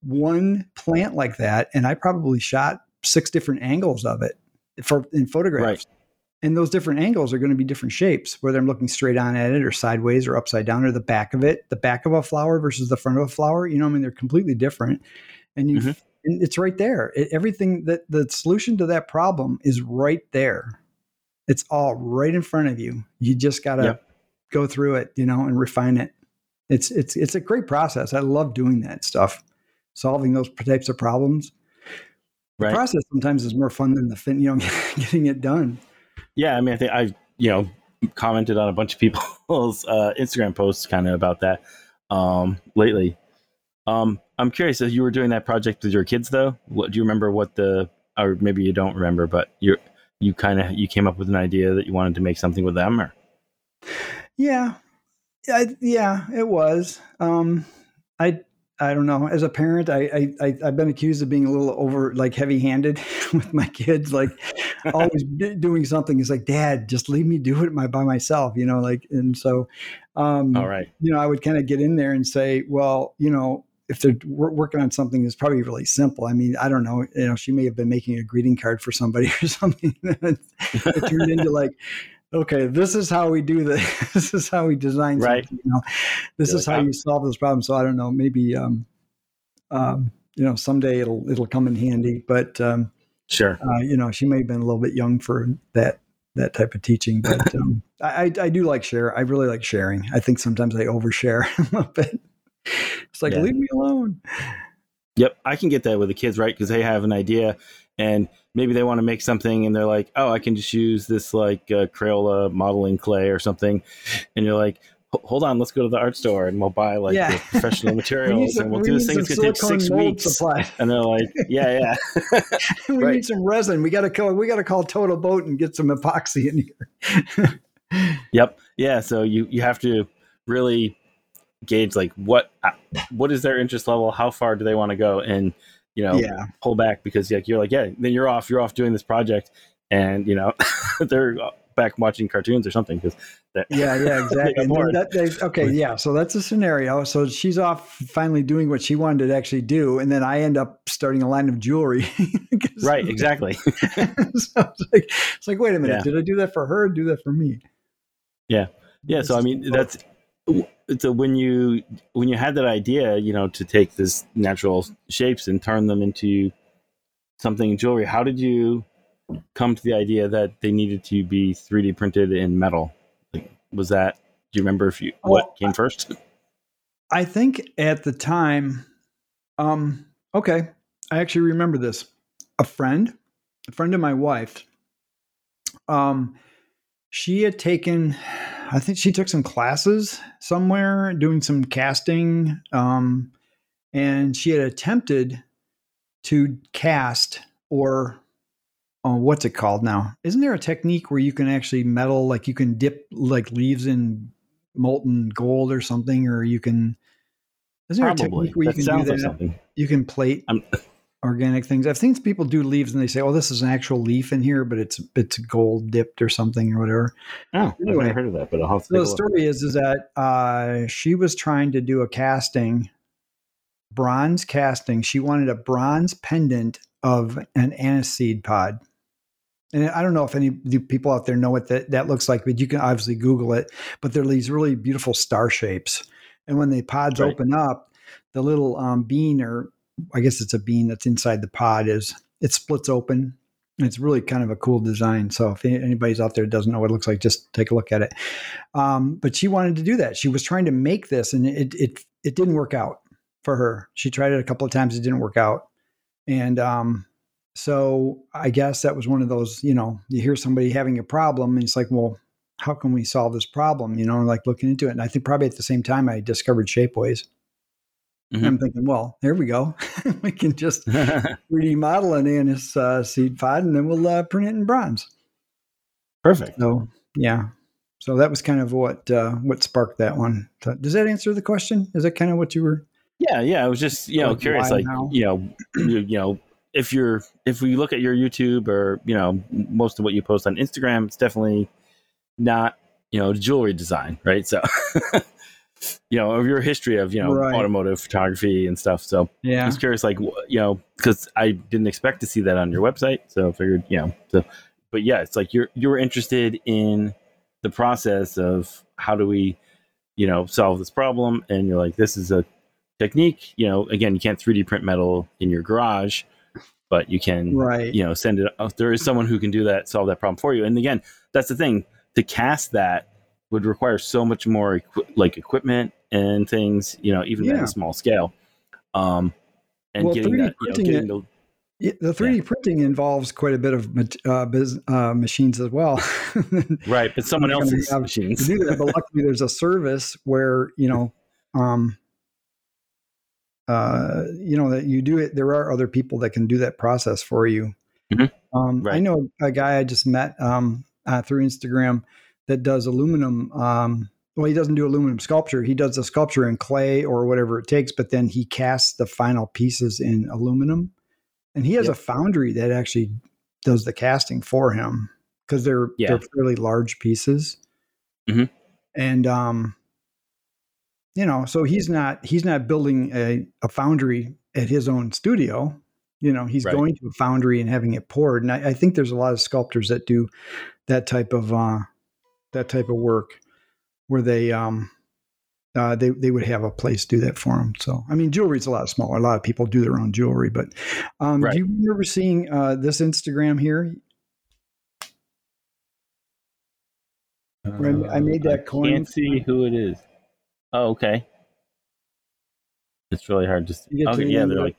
one plant like that, and I probably shot six different angles of it for in photographs. Right. And those different angles are going to be different shapes, whether I'm looking straight on at it or sideways or upside down or the back of it, the back of a flower versus the front of a flower. You know, I mean, they're completely different. And you, mm-hmm. it's right there. It, everything that the solution to that problem is right there. It's all right in front of you. You just got to yep. go through it, you know, and refine it. It's it's it's a great process. I love doing that stuff, solving those types of problems. The right. process sometimes is more fun than the fin, you know, getting it done. Yeah, I mean, I think I, you know, commented on a bunch of people's uh, Instagram posts kind of about that um, lately. Um, I'm curious if you were doing that project with your kids, though. What do you remember? What the, or maybe you don't remember, but you you kind of you came up with an idea that you wanted to make something with them, or yeah, I, yeah, it was. Um, I I don't know. As a parent, I, I I've been accused of being a little over like heavy handed with my kids, like always doing something. It's like, Dad, just leave me do it my, by myself, you know. Like, and so, um, all right, you know, I would kind of get in there and say, well, you know, if they're working on something that's probably really simple. I mean, I don't know. You know, she may have been making a greeting card for somebody or something. it turned into like, okay, this is how we do this. this is how we design. Right. You know, this You're is like, how you solve this problem. So I don't know. Maybe, um, um, you know, someday it'll it'll come in handy. But um, sure, uh, you know, she may have been a little bit young for that that type of teaching. But um, I, I do like share. I really like sharing. I think sometimes I overshare a little bit. It's like yeah. leave me alone. Yep, I can get that with the kids, right? Because they have an idea and maybe they want to make something and they're like, oh, I can just use this like uh, Crayola modeling clay or something. And you're like, hold on, let's go to the art store and we'll buy like yeah. professional materials we and we'll we do this thing. It's gonna take six weeks. Supply. And they're like, yeah, yeah. we right. need some resin. We gotta call we gotta call TotalBoat and get some epoxy in here. yep. Yeah. So you you have to really gauge like what uh, what is their interest level, how far do they want to go, and you know, yeah. pull back because like you're like, yeah, then you're off, you're off doing this project, and you know, they're back watching cartoons or something because yeah, yeah, exactly. that, they, okay, yeah, so that's a scenario. So she's off finally doing what she wanted to actually do, and then I end up starting a line of jewelry. right, exactly. so it's like, it's like, wait a minute, yeah. did I do that for her? do that for me? Yeah, yeah. So I mean, that's so when you when you had that idea, you know, to take this natural shapes and turn them into something jewelry, how did you come to the idea that they needed to be 3D printed in metal? Like, was that? Do you remember if you what came first? I think at the time, um, okay, I actually remember this. A friend, a friend of my wife, um, she had taken I think she took some classes somewhere doing some casting. Um, and she had attempted to cast or oh, what's it called now? Isn't there a technique where you can actually metal, like you can dip like leaves in molten gold or something, or you can. Isn't there Probably. a technique where that you can do that? Like something. You can plate. I'm, organic things. I've seen people do leaves and they say, "Oh, this is an actual leaf in here, but it's it's gold dipped or something or whatever." Oh, anyway, I've never heard of that, but I'll have to. The story is is that uh, she was trying to do a casting, bronze casting. She wanted a bronze pendant of an aniseed pod. And I don't know if any people out there know what that, that looks like, but you can obviously Google it. But they're these really beautiful star shapes. And when the pods right. open up, the little um, bean or I guess it's a bean that's inside the pod is it splits open. It's really kind of a cool design. So if anybody's out there doesn't know what it looks like, just take a look at it. Um, but she wanted to do that. She was trying to make this, and it it it didn't work out for her. She tried it a couple of times. It didn't work out, and um, so I guess that was one of those, you know, you hear somebody having a problem and it's like, well, how can we solve this problem? You know, like looking into it. And I think probably at the same time I discovered Shapeways. Mm-hmm. I'm thinking, well, there we go. we can just 3D model it in this uh, seed pod and then we'll uh, print it in bronze. Perfect. So, yeah. So that was kind of what uh, what sparked that one. So, does that answer the question? Is that kind of what you were? Yeah, yeah. I was just you know like curious, like now? you know, you, you know, if you're if we look at your YouTube or you know most of what you post on Instagram, it's definitely not you know jewelry design, right? So you know of your history of you know right. automotive photography and stuff. So yeah, I was curious, like you know, because I didn't expect to see that on your website, so I figured you know. So, but yeah, it's like you're you're interested in the process of how do we you know solve this problem, and you're like, this is a technique. You know, again, you can't 3D print metal in your garage but you can right. you know send it uh, there is someone who can do that solve that problem for you and again that's the thing to cast that would require so much more equi- like equipment and things you know even yeah. at a small scale um and well, getting that you know, getting the, the 3D yeah. printing involves quite a bit of uh, biz, uh, machines as well. right, but someone else's machines. do that, but luckily, there's a service where you know um, uh, you know that you do it. There are other people that can do that process for you. Mm-hmm. Um, right. I know a guy I just met um, uh, through Instagram that does aluminum. Um, well, he doesn't do aluminum sculpture. He does the sculpture in clay or whatever it takes, but then he casts the final pieces in aluminum. And he has yep. a foundry that actually does the casting for him because they're yeah. they're fairly large pieces. Mm-hmm. And um, you know, so he's not he's not building a, a foundry at his own studio. You know, he's right. going to a foundry and having it poured. And I, I, think there's a lot of sculptors that do that type of uh, that type of work where they um, uh, they they would have a place do that for them. So I mean, jewelry's a lot smaller. A lot of people do their own jewelry, but um, right. do you remember seeing uh, this Instagram here? I made that I coin. Can't see who it is. Oh, okay. It's really hard to. See. Okay, yeah, they're like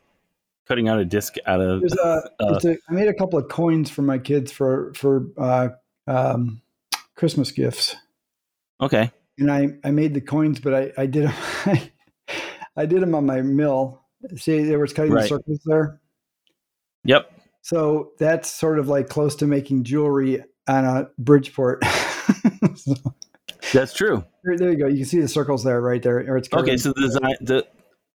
cutting out a disc out of. A, uh, a, I made a couple of coins for my kids for for uh, um, Christmas gifts. Okay. And I I made the coins, but I I did them, I did them on my mill. See, there was cutting right. the circles there. Yep. So that's sort of like close to making jewelry on a Bridgeport. so. That's true. There, there, you go. You can see the circles there, right there. Or it's okay. So the design, the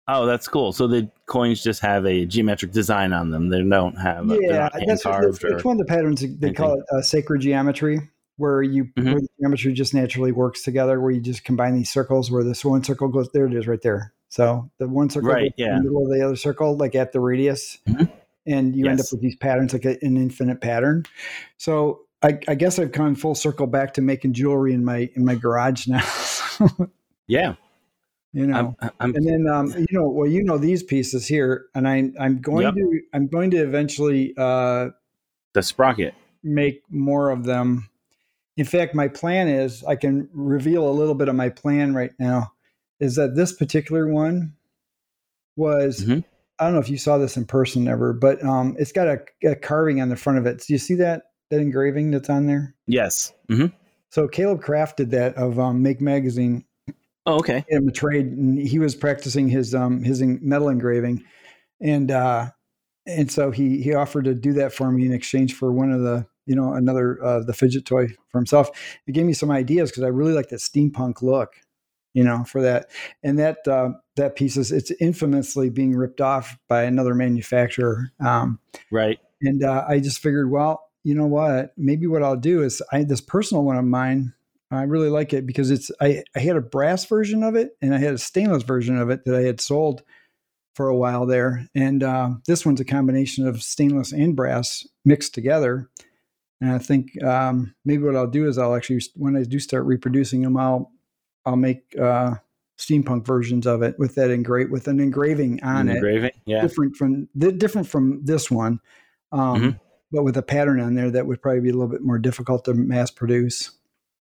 oh, that's cool. So the coins just have a geometric design on them. They don't have yeah. That's carved. It's, one of the patterns they anything. call it uh, sacred geometry, where you mm-hmm. where the geometry just naturally works together. Where you just combine these circles. Where this one circle goes there, it is right there. So the one circle right, yeah. in the middle of the other circle, like at the radius. Mm-hmm. And you yes. end up with these patterns, like a, an infinite pattern. So I, I, guess I've gone full circle back to making jewelry in my in my garage now. yeah, you know, I'm, I'm, and then um, you know, well, you know these pieces here, and I I'm going yep. to I'm going to eventually uh, the Sprok-it make more of them. In fact, my plan is I can reveal a little bit of my plan right now. Is that this particular one was. Mm-hmm. I don't know if you saw this in person ever, but um, it's got a, a carving on the front of it. Do you see that? that engraving that's on there? Yes. Mm-hmm. So Caleb Kraft did that of um, Make Magazine. Oh, okay. In a trade, and he was practicing his um, his metal engraving, and uh, and so he he offered to do that for me in exchange for one of the you know another uh, the fidget toy for himself. It gave me some ideas because I really like that steampunk look, you know, for that. And that uh, that piece is it's infamously being ripped off by another manufacturer. Um, right. And uh, I just figured, well, you know what? Maybe what I'll do is I had this personal one of mine. I really like it because it's I, I had a brass version of it and I had a stainless version of it that I had sold for a while there. And uh, this one's a combination of stainless and brass mixed together. And I think um, maybe what I'll do is I'll actually when I do start reproducing them, I'll I'll make uh, steampunk versions of it with that engrave with an engraving on an it. Engraving, yeah, different from different from this one. Um, mm-hmm but with a pattern on there that would probably be a little bit more difficult to mass produce.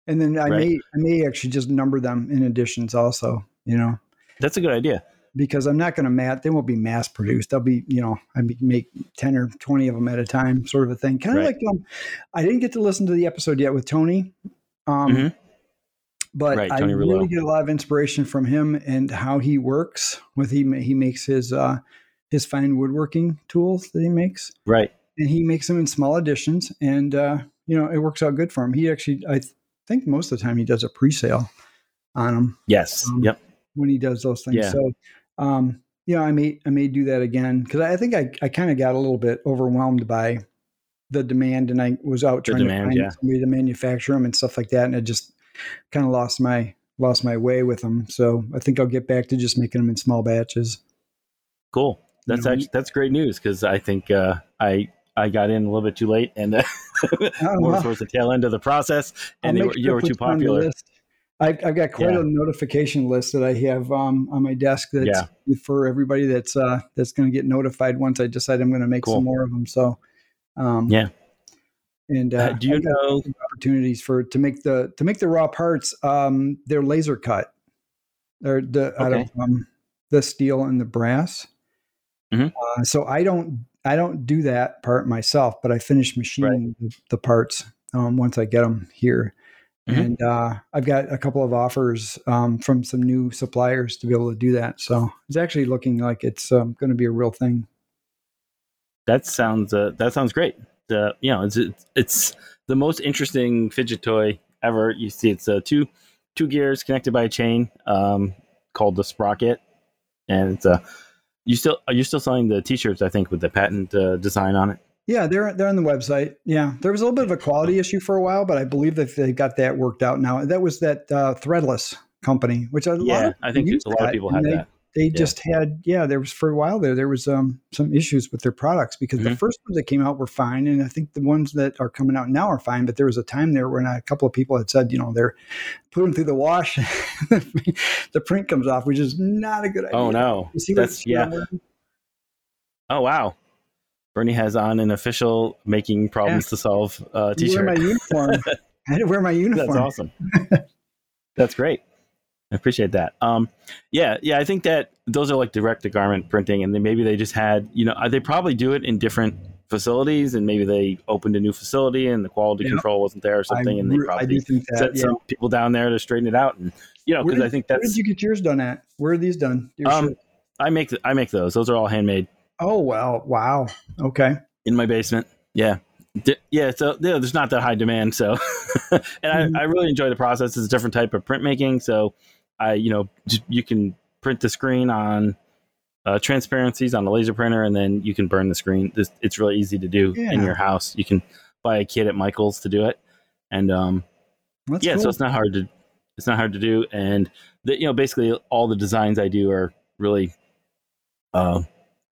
And then I right. may I may actually just number them in editions also, you know. That's a good idea. Because I'm not going to mat. They won't be mass produced. They'll be, you know, I make ten or twenty of them at a time, sort of a thing. Kind of Right. like um, I didn't get to listen to the episode yet with Tony, um, Mhm. but Right, I really get a lot of inspiration from him and how he works with he he makes his uh, his fine woodworking tools that he makes Right. and he makes them in small editions and uh, you know it works out good for him he actually i th- think most of the time he does a pre-sale on them Yes. Um, yep. when he does those things Yeah. so um, you know i may i may do that again because i think i, I kind of got a little bit overwhelmed by the demand and i was out trying demand, to find yeah. somebody to manufacture them and stuff like that and i just kind of lost my lost my way with them so i think i'll get back to just making them in small batches Cool. You That's know, actually that's great news because I think uh, I I got in a little bit too late and uh, Oh, more well. towards the tail end of the process, and they sure you were too you popular. I've, I've got quite Yeah. a notification list that I have um, on my desk that's Yeah. for everybody that's uh, that's going to get notified once I decide I'm going to make Cool. some more of them. So, um, Yeah. And uh, Uh, do you know? opportunities for to make the to make the raw parts? Um, they're laser cut. They're the out of um, the steel and the brass. Mhm. Uh, so I don't I don't do that part myself, but I finish machining the, the parts um, once I get them here. Mhm. And uh, I've got a couple of offers um, from some new suppliers to be able to do that. So it's actually looking like it's um, going to be a real thing. That sounds uh, that sounds great. Uh, you know, it's, it's it's the most interesting fidget toy ever. You see, it's uh, two two gears connected by a chain um, called the Sprok-it, and it's uh, you still are you still selling the T-shirts? I think with the patent uh, design on it. Yeah, they're they're on the website. Yeah, there was a little bit of a quality issue for a while, but I believe that they got that worked out now. That was that uh, Threadless company, which a lot Yeah, I think a lot of people have they, that. They just had yeah, there was for a while there there was um, some issues with their products because the Mhm. first ones that came out were fine, and I think the ones that are coming out now are fine. But there was a time there when a couple of people had said, you know, they're putting them through the wash, the print comes off, which is not a good idea. Oh no, You see that's see what I'm yeah. wearing? Oh wow, Bernie has on an official making problems to solve uh, You wear my uniform. I had to wear my uniform. That's awesome. That's great. I appreciate that. Um, yeah, yeah. I think that those are like direct to garment printing, and maybe they just had, you know, uh, they probably do it in different facilities, and maybe they opened a new facility and the quality Yeah. control wasn't there or something, I, and they probably that. sent Yeah. some people down there to straighten it out, and you know, because I think Where that's did you get yours done at? Where are these done? Um. I make I make those. Those are all handmade oh wow, wow. Okay. in my basement. Yeah. D- yeah, so yeah, there's not that high demand. So, and Mhm. I, I really enjoy the process. It's a different type of printmaking. So, I, you know, you can print the screen on uh, transparencies on a laser printer, and then you can burn the screen. This, it's really easy to do in your house. You can buy a kit at Michael's to do it, and um, That's yeah, cool. so it's not hard to it's not hard to do, and the, you know, basically all the designs I do are really, uh,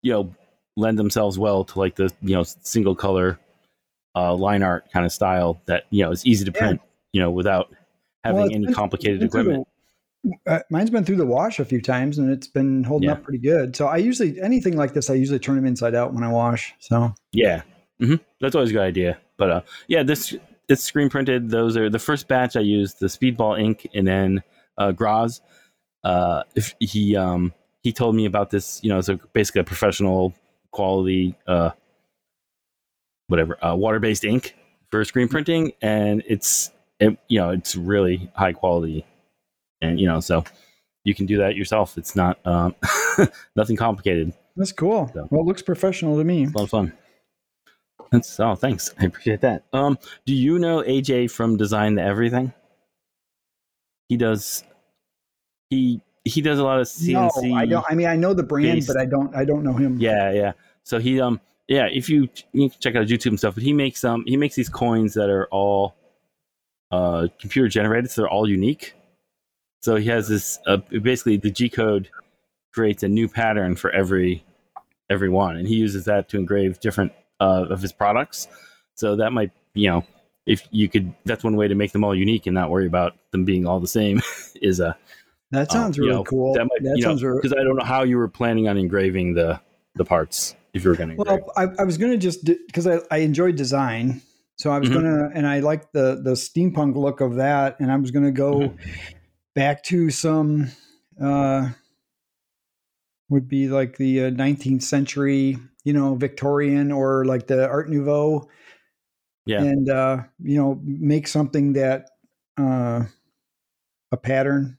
you know, lend themselves well to like the you know single color uh, line art kind of style that you know is easy to Yeah. print, you know, without having Well, any complicated it's been through equipment. the- uh, mine's been through the wash a few times and it's been holding Yeah. up pretty good. So I usually anything like this, I usually turn them inside out when I wash. So Yeah, hmm that's always a good idea. But uh, yeah, this it's screen printed. Those are the first batch I used the Speedball ink, and then uh, Graz. Uh, if he um, he told me about this, you know, it's a, basically a professional quality, uh, whatever, uh, water based ink for screen printing, and it's it, you know it's really high quality, and you know so you can do that yourself. It's not um, nothing complicated. that's cool. So- Well, it looks professional to me. A lot of fun. That's oh, thanks. I appreciate that. Um, do you know AJ from Design the Everything? He does. He he does a lot of CNC. No, I don't. I mean, I know the brand, based- but I don't. I don't know him. Yeah, yeah. So he um yeah, if you you can check out YouTube and stuff, but he makes um he makes these coins that are all uh computer generated, so they're all unique. So he has this uh, basically the G code creates a new pattern for every every one, and he uses that to engrave different uh, of his products. So that might you know if you could that's one way to make them all unique and not worry about them being all the same is a That uh, sounds you really know, cool. That might that sounds really because I don't know how you were planning on engraving the the parts if you were going to. Well, I, I was going to just because I, I enjoy design, so I was Mhm. going to, and I like the the steampunk look of that, and I was going to go Mhm. back to some uh, would be like the uh, 19th century, you know, Victorian or like the Art Nouveau. Yeah. And, uh, you know, make something that, uh, a pattern.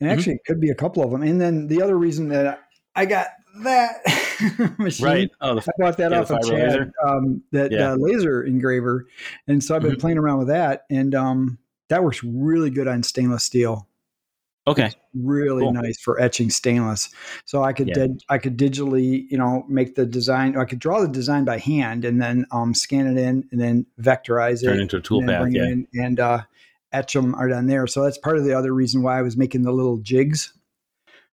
And Mhm. actually, it could be a couple of them. And then the other reason that I got that machine, Right. Oh, the, I bought that Yeah, off of Chad, laser? um, that Yeah. uh, laser engraver. And so I've been Mhm. playing around with that. And um, that works really good on stainless steel okay. really Cool. nice for etching stainless. So I could Yeah. did, I could digitally, you know, make the design. I could draw the design by hand and then um, scan it in and then vectorize Turn it, into a and then toolpath. bring it Yeah. in and uh, etch them right on there. So that's part of the other reason why I was making the little jigs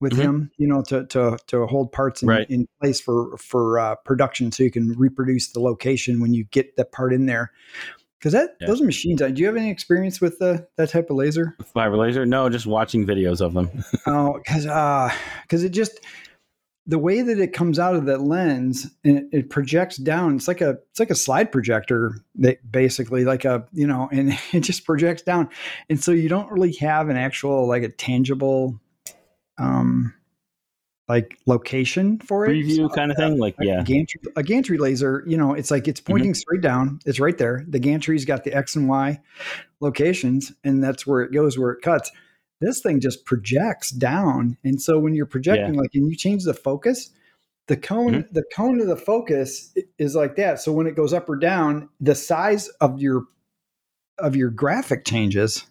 with Mhm. him, you know, to to to hold parts in, Right. in place for for uh, production, so you can reproduce the location when you get that part in there. Because that Yeah. those machines, uh, do you have any experience with uh, that type of laser? Fiber laser? No, just watching videos of them. Oh, because because it just the way that it comes out of that lens and it, it projects down. It's like a it's like a slide projector, that basically like a you know, and it just projects down, and so you don't really have an actual like a tangible, um, like location for it. Preview So, kind of thing. Like, a yeah. Mm-hmm. gantry, a gantry laser, you know, it's like it's pointing straight down. It's right there. The gantry's got the X and Y locations, and that's where it goes, where it cuts. This thing just projects down, and so when you're projecting, like, and you change the focus, the cone, Mm-hmm. the cone of the focus is like that. So when it goes up or down, the size of your of your graphic changes.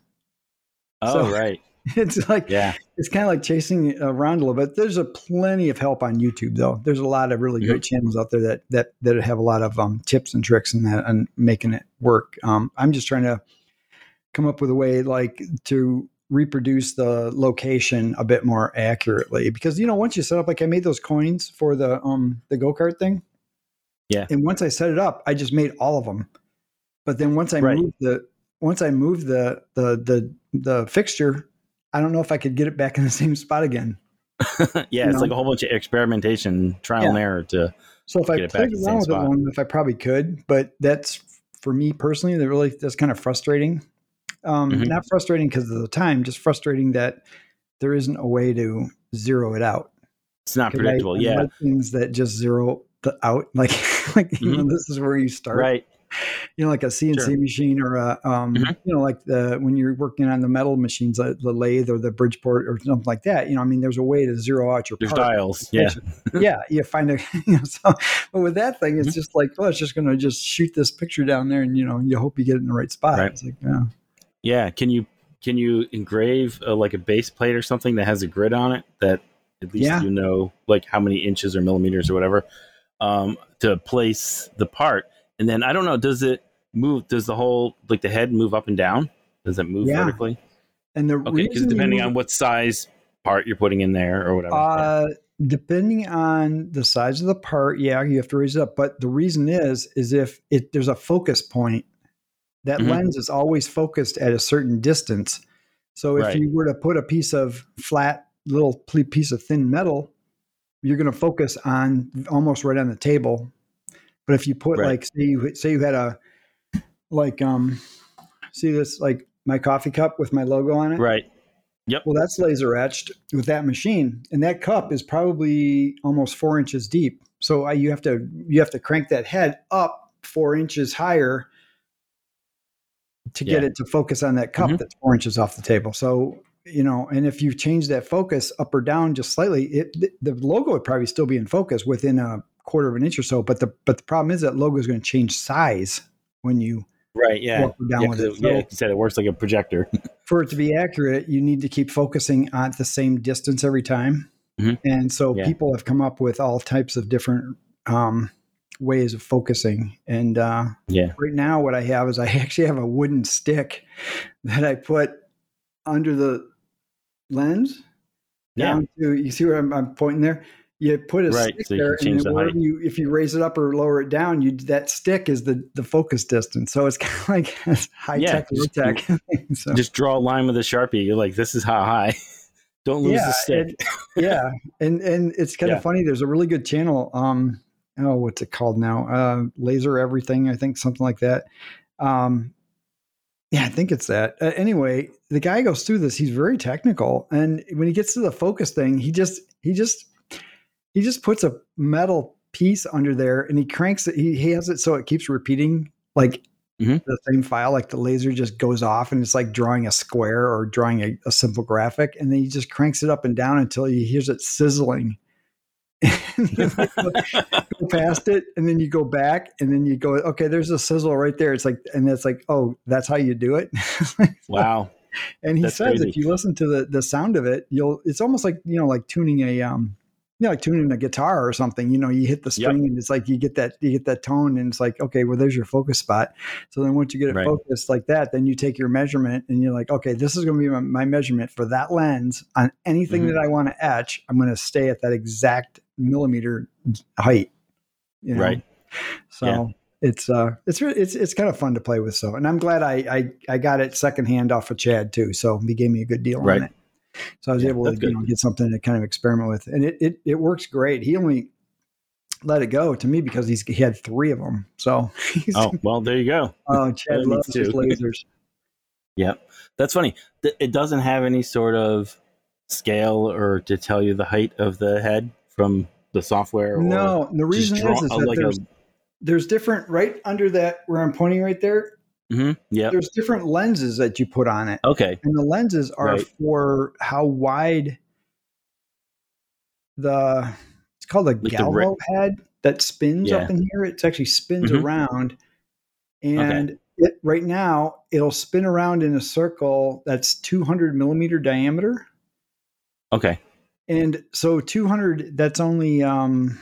Oh, So- right. It's like Yeah. it's kind of like chasing around a little bit. There's a plenty of help on YouTube though. There's a lot of really Mhm. great channels out there that that that have a lot of um, tips and tricks and that and making it work. Um, I'm just trying to come up with a way like to reproduce the location a bit more accurately because you know once you set up like I made those coins for the um the go kart thing. Yeah. And once I set it up, I just made all of them. But then once I Right. moved the once I moved the the the the fixture, I don't know if I could get it back in the same spot again. yeah. You It's know? like a whole bunch of experimentation, trial Yeah. and error to. So if I Get it back played in the around same with it spot. long enough, I probably could. But that's for me personally. That really that's kind of frustrating. Um, Mhm. Not frustrating because of the time, just frustrating that there isn't a way to zero it out. It's not predictable. I yeah. things that just zero the out. Like like you know, this is where you start. Right. You know, like a CNC Sure. machine or a um, Mhm. you know, like the when you're working on the metal machines, like the lathe or the Bridgeport or something like that. You know, I mean, there's a way to zero out your There's dials. Yeah. yeah, you find a you know, so but with that thing, it's Mhm. just like, oh, it's just gonna just shoot this picture down there and you know, you hope you get it in the right spot. Right. It's like, yeah. Yeah. Can you can you engrave uh, like a base plate or something that has a grid on it that at least Yeah. you know like how many inches or millimeters or whatever um, to place the part? And then I don't know, does it move? Does the whole like the head move up and down? Does it move Yeah. vertically? And the Okay, because depending on what size part you're putting in there or whatever. uh depending on the size of the part, yeah, you have to raise it up. But the reason is is if it there's a focus point, that Mhm. lens is always focused at a certain distance. So if Right. you were to put a piece of flat little piece of thin metal, you're going to focus on almost right on the table. But if you put Right. like say you say you had a like um see this like my coffee cup with my logo on it. right. Yep. Well, that's laser etched with that machine, and that cup is probably almost four inches deep. So I, you have to you have to crank that head up four inches higher to get Yeah. it to focus on that cup Mhm. that's four inches off the table. So you know, and if you change that focus up or down just slightly, it the, the logo would probably still be in focus within a quarter of an inch or so. But the but the problem is that logo is going to change size when you Right. Yeah. down Yeah, with it. it- yeah, like you said, it works like a projector. for it to be accurate, you need to keep focusing at the same distance every time. Mhm. And so Yeah. people have come up with all types of different um, ways of focusing. And uh, yeah. right now, what I have is I actually have a wooden stick that I put under the lens Yeah. down to, you see where I'm, I'm pointing there? You put a Right, stick so there, and the you, if you raise it up or lower it down, you that stick is the the focus distance. So it's kind of like high Yeah, tech, low just- tech. so. Just draw a line with a sharpie. You're like, this is how high. Don't lose Yeah, the stick. yeah and and it's kind Yeah. of funny there's a really good channel um oh what's it called now uh laser everything i think something like that um yeah i think it's that uh, anyway the guy goes through this he's very technical and when he gets to the focus thing he just he just he just puts a metal piece under there and he cranks it. He, he has it so it keeps repeating like Mhm. the same file. Like the laser just goes off and it's like drawing a square or drawing a, a simple graphic. And then he just cranks it up and down until he hears it sizzling. And you like go, past it and then you go back and then you go, okay, there's a sizzle right there. It's like, and it's like, oh, that's how you do it. wow. And he That's says crazy. if you listen to the the sound of it, you'll it's almost like you know like tuning a um you know like tuning a guitar or something. You know, you hit the Yep. string and it's like you get that you get that tone and it's like okay, well there's your focus spot. So then once you get it Right. focused like that, then you take your measurement and you're like okay, this is going to be my, my measurement for that lens on anything Mhm. that I want to etch. I'm going to stay at that exact millimeter height. You know? Right. So Yeah. it's uh it's it's it's kind of fun to play with. So and I'm glad I I, I got it secondhand off of Chad too. So he gave me a good deal Right. on it. So I was Yeah, able to you know, get something to kind of experiment with, and it it, it works great. He only let it go to me because he's he had three of them. So he's, Oh, well, there you go. oh, Chad loves his lasers. Yep. That's funny. It doesn't have any sort of scale or to tell you the height of the head from the software. or No, the reason draw- is, is oh, that like there's, a, there's different right under that where I'm pointing right there. Mhm, Yep. There's different lenses that you put on it. Okay. and the lenses are Right. for how wide the it's called a the galvo head that spins up in here it actually spins Mhm. around and it right now it'll spin around in a circle that's 200 millimeter diameter Okay. And so 200 that's only um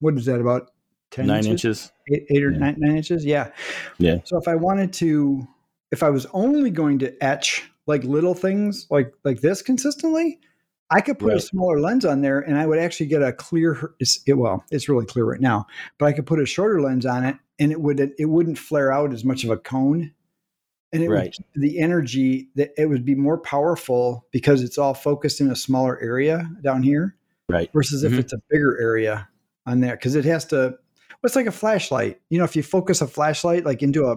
what is that about 10 Nine inches? inches. eight, eight or Yeah. nine, nine inches. Yeah. Yeah. So if I wanted to, if I was only going to etch like little things like like this consistently, I could put a smaller lens on there, and I would actually get a clear. It's, it, well, it's really clear right now, but I could put a shorter lens on it, and it would it wouldn't flare out as much of a cone. And it Right. would, the energy that it would be more powerful because it's all focused in a smaller area down here Right. versus if Mhm. it's a bigger area on there because it has to it's like a flashlight you know if you focus a flashlight like into a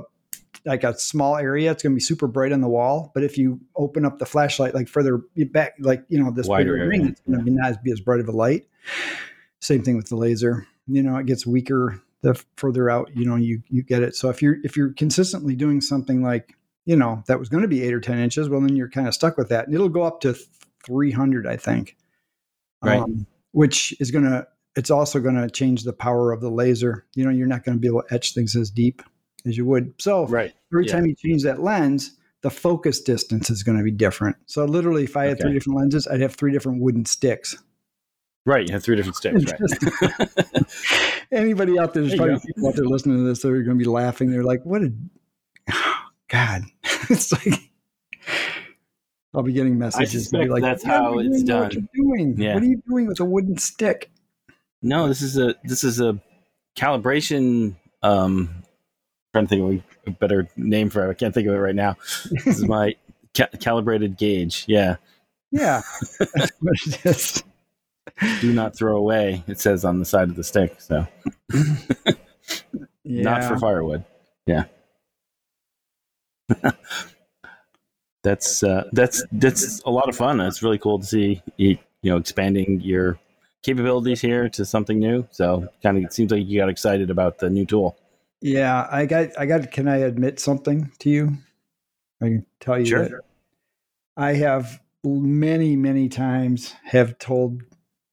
like a small area it's going to be super bright on the wall but if you open up the flashlight like further back like you know this Wider bigger ring area, it's going to be not as be as bright of a light same thing with the laser you know it gets weaker the further out you know you you get it so if you're if you're consistently doing something like you know that was going to be eight or ten inches well then you're kind of stuck with that and it'll go up to 300 i think Right. um, which is going to it's also going to change the power of the laser you know you're not going to be able to etch things as deep as you would so Right. every yeah. time you change that lens the focus distance is going to be different so literally if i had Okay. three different lenses i'd have three different wooden sticks Right. You have three different sticks. Right. anybody out there, there's There probably people out there listening to this that are going to be laughing. They're like, "What a God!" it's like I'll be getting messages. Suspect like, that's how it's know What done." you're doing? Yeah. What are you doing with a wooden stick? No, this is a this is a calibration. Um, trying to think of a better name for it. I can't think of it right now. This is my ca- calibrated gauge. Yeah. Yeah, that's what it is. Do not throw away. It says on the side of the stick. So Yeah. not for firewood. Yeah. that's uh, that's that's a lot of fun. It's really cool to see you, you know expanding your capabilities here to something new. So kind of it seems like you got excited about the new tool. Yeah, I got. I got. Can I admit something to you? I can tell you Sure. that I have many, many times have told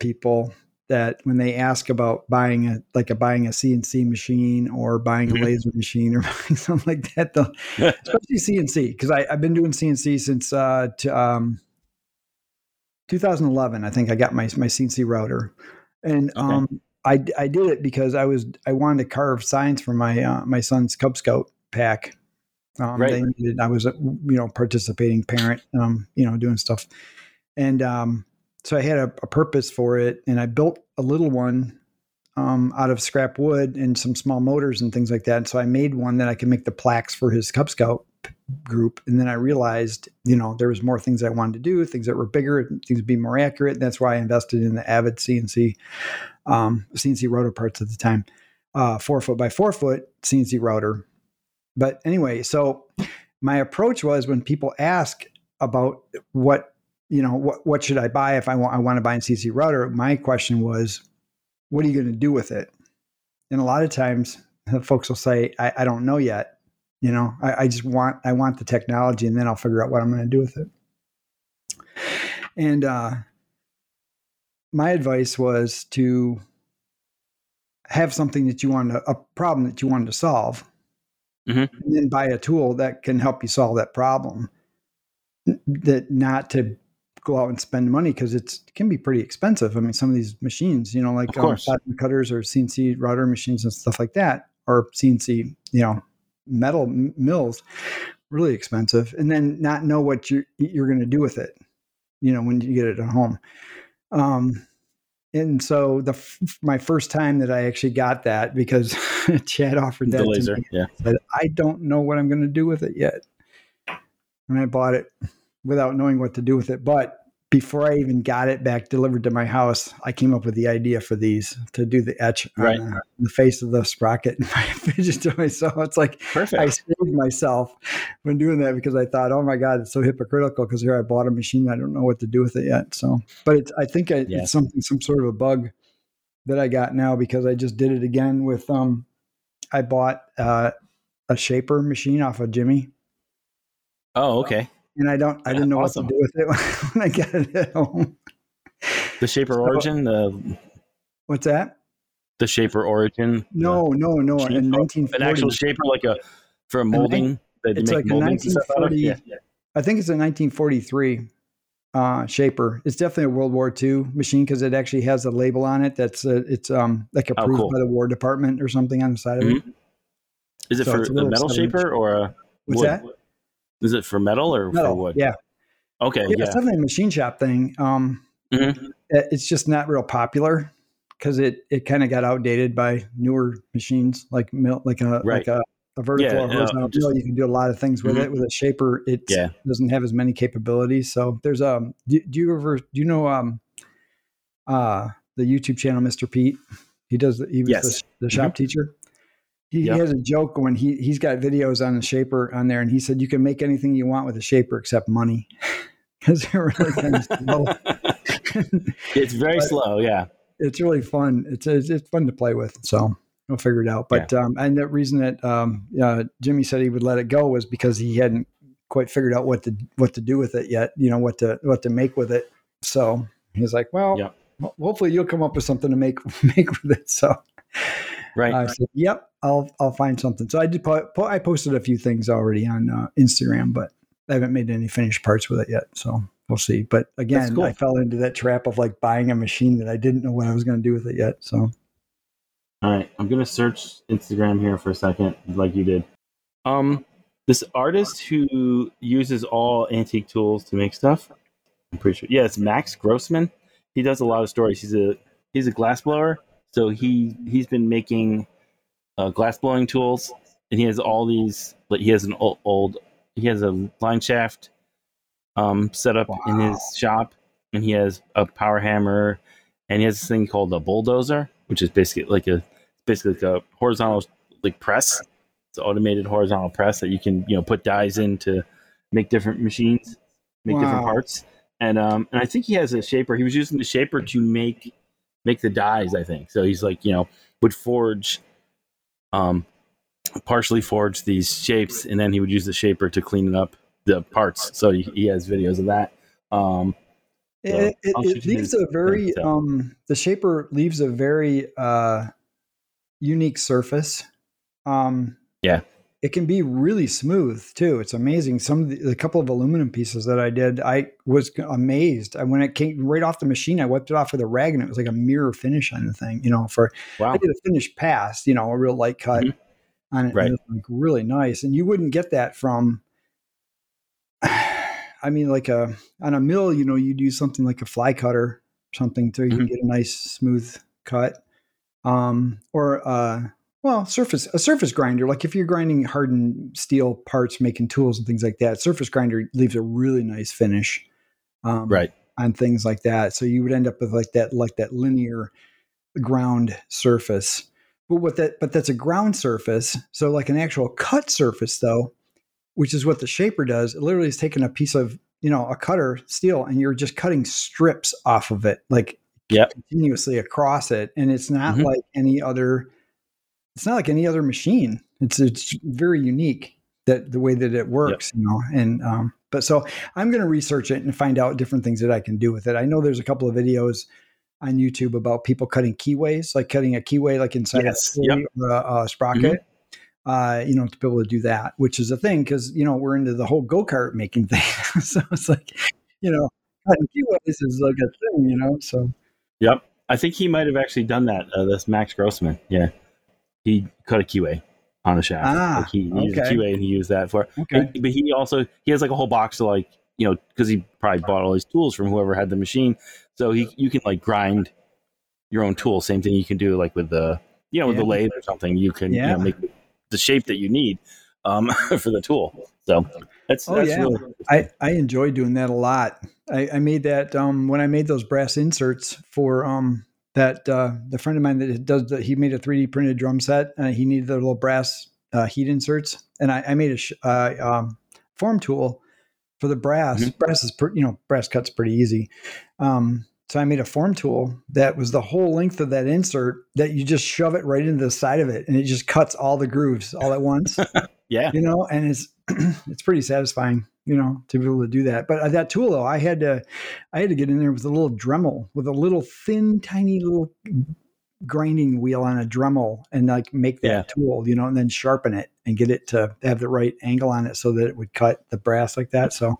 people that when they ask about buying a like a buying a CNC machine or buying a Mhm. laser machine or buying something like that, they'll- especially CNC because I've been doing CNC since uh, t- um, 2011. I think I got my my CNC router, and Okay. um, I I did it because I was I wanted to carve signs for my uh, my son's Cub Scout pack. Um, Right. needed, I was a you know participating parent, um, you know doing stuff, and um, so I had a, a purpose for it, and I built a little one um, out of scrap wood and some small motors and things like that. And so I made one that I could make the plaques for his Cub Scout group. And then I realized, you know, there was more things I wanted to do, things that were bigger, things to be more accurate. And that's why I invested in the Avid CNC, um, CNC router parts at the time, uh, four foot by four foot CNC router. But anyway, so my approach was when people ask about what, you know, what, what should I buy if I want, I want to buy a CNC router, my question was, what are you going to do with it? And a lot of times, folks will say, I, I don't know yet. You know, I, I just want I want the technology, and then I'll figure out what I'm going to do with it. And uh, my advice was to have something that you want to, a problem that you wanted to solve, mm-hmm. and then buy a tool that can help you solve that problem. That not to go out and spend money because it can be pretty expensive. I mean, some of these machines, you know, like um, cutters or CNC router machines and stuff like that, or CNC, you know, metal mills, really expensive. And then not know what you're you're going to do with it, you know, when you get it at home. Um, and so the my first time that I actually got that because Chad offered that the laser, me, yeah. I don't know what I'm going to do with it yet, and I bought it without knowing what to do with it. But before I even got it back delivered to my house, I came up with the idea for these to do the etch right. on the face of the sprocket in my fidget toy. So it's like Perfect. I saved myself when doing that because I thought, oh my God, it's so hypocritical because here I bought a machine. I don't know what to do with it yet. So, but it's, I think I, Yeah. it's something, some sort of a bug that I got now because I just did it again with, um, I bought uh, a shaper machine off of Jimmy Oh, okay. And I don't, I didn't know awesome. what to do with it when I got it at home. The Shaper So- Origin, the What's that? the Shaper Origin. No, no, no. In Oh, 1940, an actual shaper, like a for a molding. That it's like a moldings and stuff out of? 1940 Yeah. I think it's a 1943 uh, shaper. It's definitely a World War II machine because it actually has a label on it that's uh, it's um like Oh, approved cool. by the War Department or something on the side of it. Is it So for a a metal shaper or a What's wood? that? Is it for metal or for wood? Yeah, Okay. yeah, Yeah. it's definitely a machine shop thing. Um, Mhm. it- it's just not real popular because it it kind of got outdated by newer machines like mil, like a Right. like a, a vertical Yeah, or horizontal just-. You can do a lot of things with Mhm. it. With a shaper, it Yeah. doesn't have as many capabilities. So there's um. Do, do you ever do you know um uh the YouTube channel Mr. Pete? He does. The, he was Yes. the, the shop teacher. He, Yep. he has a joke when he he's got videos on the shaper on there, and he said you can make anything you want with a shaper except money, because they're really kind of slow. It's very But- slow. Yeah. it's really fun. It's, it's it's fun to play with. So we'll figure it out. But um, and the reason that um, uh, Jimmy said he would let it go was because he hadn't quite figured out what to what to do with it yet. You know what to what to make with it. So he's like, well, hopefully you'll come up with something to make make with it. So Right. I said, yep, I'll I'll find something. So I did. Po- po- I posted a few things already on uh, Instagram, but I haven't made any finished parts with it yet. So we'll see. But again, cool. I fell into that trap of like buying a machine that I didn't know what I was going to do with it yet. So All right, I'm gonna search Instagram here for a second, like you did. Um, this artist who uses all antique tools to make stuff. I'm pretty sure. Yeah, it's Max Grossman. He does a lot of stories. He's a he's a glass blower, so he he's been making uh, glass blowing tools, and he has all these. Like he has an old, old he has a line shaft um set up in his shop, and he has a power hammer, and he has this thing called a bulldozer, which is basically like a basically like a horizontal like press. It's an automated horizontal press that you can you know put dies in to make different machines, make different parts. And um and I think he has a shaper. He was using the shaper to make make the dies. I think so. He's like you know would forge, um, partially forge these shapes, and then he would use the shaper to clean it up the parts. So he, he has videos of that. Um, So, it, it, it leaves a very um the shaper leaves a very uh unique surface. Um Yeah. It can be really smooth too. It's amazing. Some of the, the couple of aluminum pieces that I did, I was amazed. I, when it came right off the machine, I wiped it off with a rag, and it was like a mirror finish on the thing. You know, for wow. I did a finish pass, you know, a real light cut Mhm. on it. Right. And it like really nice. And you wouldn't get that from, I mean, like a, on a mill, you know, you'd use something like a fly cutter, something to you Mhm. get a nice smooth cut. Um, or, uh, well, surface, a surface grinder, like if you're grinding hardened steel parts, making tools and things like that, surface grinder leaves a really nice finish. Um, Right. on things like that. So you would end up with like that, like that linear ground surface. But what that, but that's a ground surface. So like an actual cut surface though, which is what the shaper does. It literally is taking a piece of, you know, a cutter steel and you're just cutting strips off of it, like yep. continuously across it, and it's not Mhm. like any other. It's not like any other machine. It's it's very unique that the way that it works, you know. And um, but so I'm going to research it and find out different things that I can do with it. I know there's a couple of videos on YouTube about people cutting keyways, like cutting a keyway like inside Yes, a, yep. a, a sprocket. Uh, you know, to be able to do that, which is a thing because you know we're into the whole go kart making thing. so it's like, you know, cutting keyways is like a thing, you know. So Yep. I think he might have actually done that. Uh, this Max Grossman. Yeah. He cut a keyway on a shaft. Ah, like he needed okay. a keyway and he used that for okay, And- but he also he has like a whole box of like you know because he probably bought all these tools from whoever had the machine so he you can like grind your own tool same thing you can do like with the you know with the lathe or something you can you know make the shape that you need um for the tool so that's Oh, that's yeah. really I, I enjoy doing that a lot. I, I made that um, when I made those brass inserts for um, that uh, the friend of mine that does the, he made a 3D printed drum set and he needed the little brass uh, heat inserts and I, I made a sh- uh, um, form tool for the brass. Mhm. Brass is pre- you know brass cuts pretty easy. Um, so I made a form tool that was the whole length of that insert that you just shove it right into the side of it and it just cuts all the grooves all at once yeah you know, and it's it's pretty satisfying, you know, to be able to do that. But uh, that tool though, I had to I had to get in there with a little Dremel, with a little thin, tiny little grinding wheel on a Dremel, and like make that Yeah. tool, you know, and then sharpen it and get it to have the right angle on it so that it would cut the brass like that. So,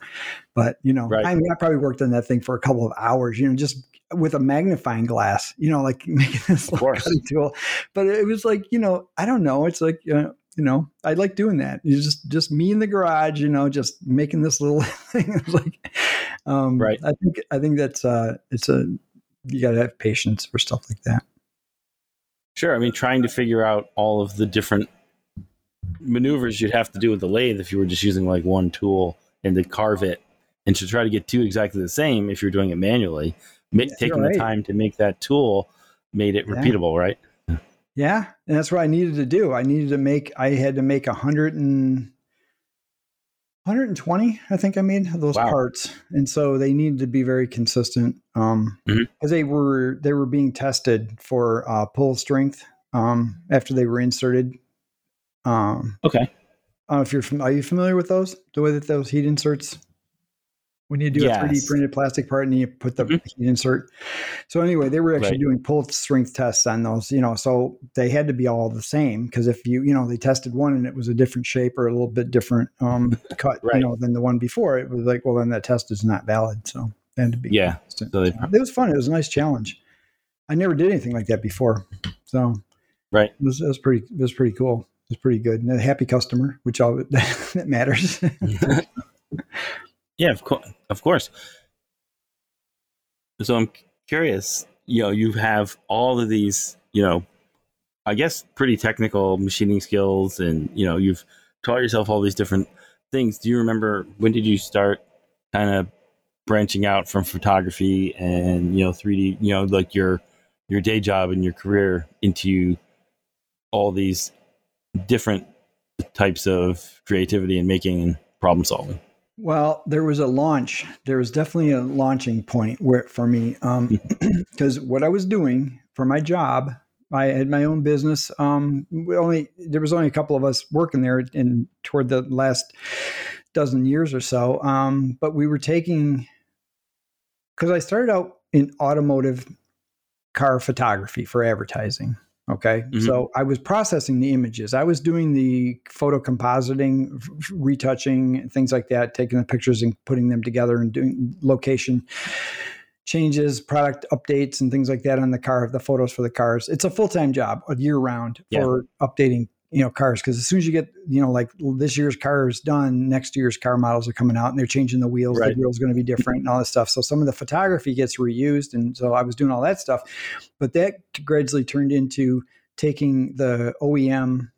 but you know, Right. I mean, I probably worked on that thing for a couple of hours, you know, just with a magnifying glass, you know, like making this little cutting tool. But it was like, you know, I don't know. It's like, uh, you know, I like doing that. It's just just me in the garage, you know, just making this little thing. It's like, um, Right. I think I think that's uh, it's a you got to have patience for stuff like that. sure i mean trying to figure out all of the different maneuvers you'd have to do with the lathe if you were just using like one tool and to carve it and to try to get two exactly the same if you're doing it manually ma- taking you're the time to make that tool made it Yeah. repeatable right Yeah, and that's what I needed to do. I needed to make. I had to make a hundred and. 120 i think i made those Wow. parts and so they needed to be very consistent um Mhm. because they were they were being tested for uh pull strength um after they were inserted um okay I don't know if you're fam- are you familiar with those? The way that those heat inserts when you do a 3D printed plastic part and you put the Mhm. heat insert. So anyway, they were actually Right. doing pull strength tests on those, you know, so they had to be all the same because if you, you know, they tested one and it was a different shape or a little bit different um cut, Right. you know, than the one before, it was like, well, then that test is not valid. So had to be Yeah. So they- it was fun. It was a nice challenge. I never did anything like that before. So Right. it was, it was pretty it was pretty cool. It was pretty good. And a happy customer, which all that matters. yeah, of course, of course. So I'm curious. You know, you have all of these. You know, I guess pretty technical machining skills, and you know, you've taught yourself all these different things. Do you remember when did you start kind of branching out from photography and you know 3D? You know, like your your day job and your career into all these different types of creativity and making and problem solving. Well, there was a launch. There was definitely a launching point where for me, because what I was doing for my job, I had my own business. Um, we only there was only a couple of us working there, in toward the last dozen years or so. Um, but we were taking because I started out in automotive car photography for advertising. Okay. Mhm. So I was processing the images. I was doing the photo compositing, f- retouching, things like that, taking the pictures and putting them together and doing location changes, product updates, and things like that on the car, the photos for the cars. It's a full time job, a year round Yeah. for updating, you know, cars. Because as soon as you get, you know, like this year's car is done, next year's car models are coming out and they're changing the wheels. Right. The wheels going to be different and all this stuff. So some of the photography gets reused, and so I was doing all that stuff. But that gradually turned into taking the OEM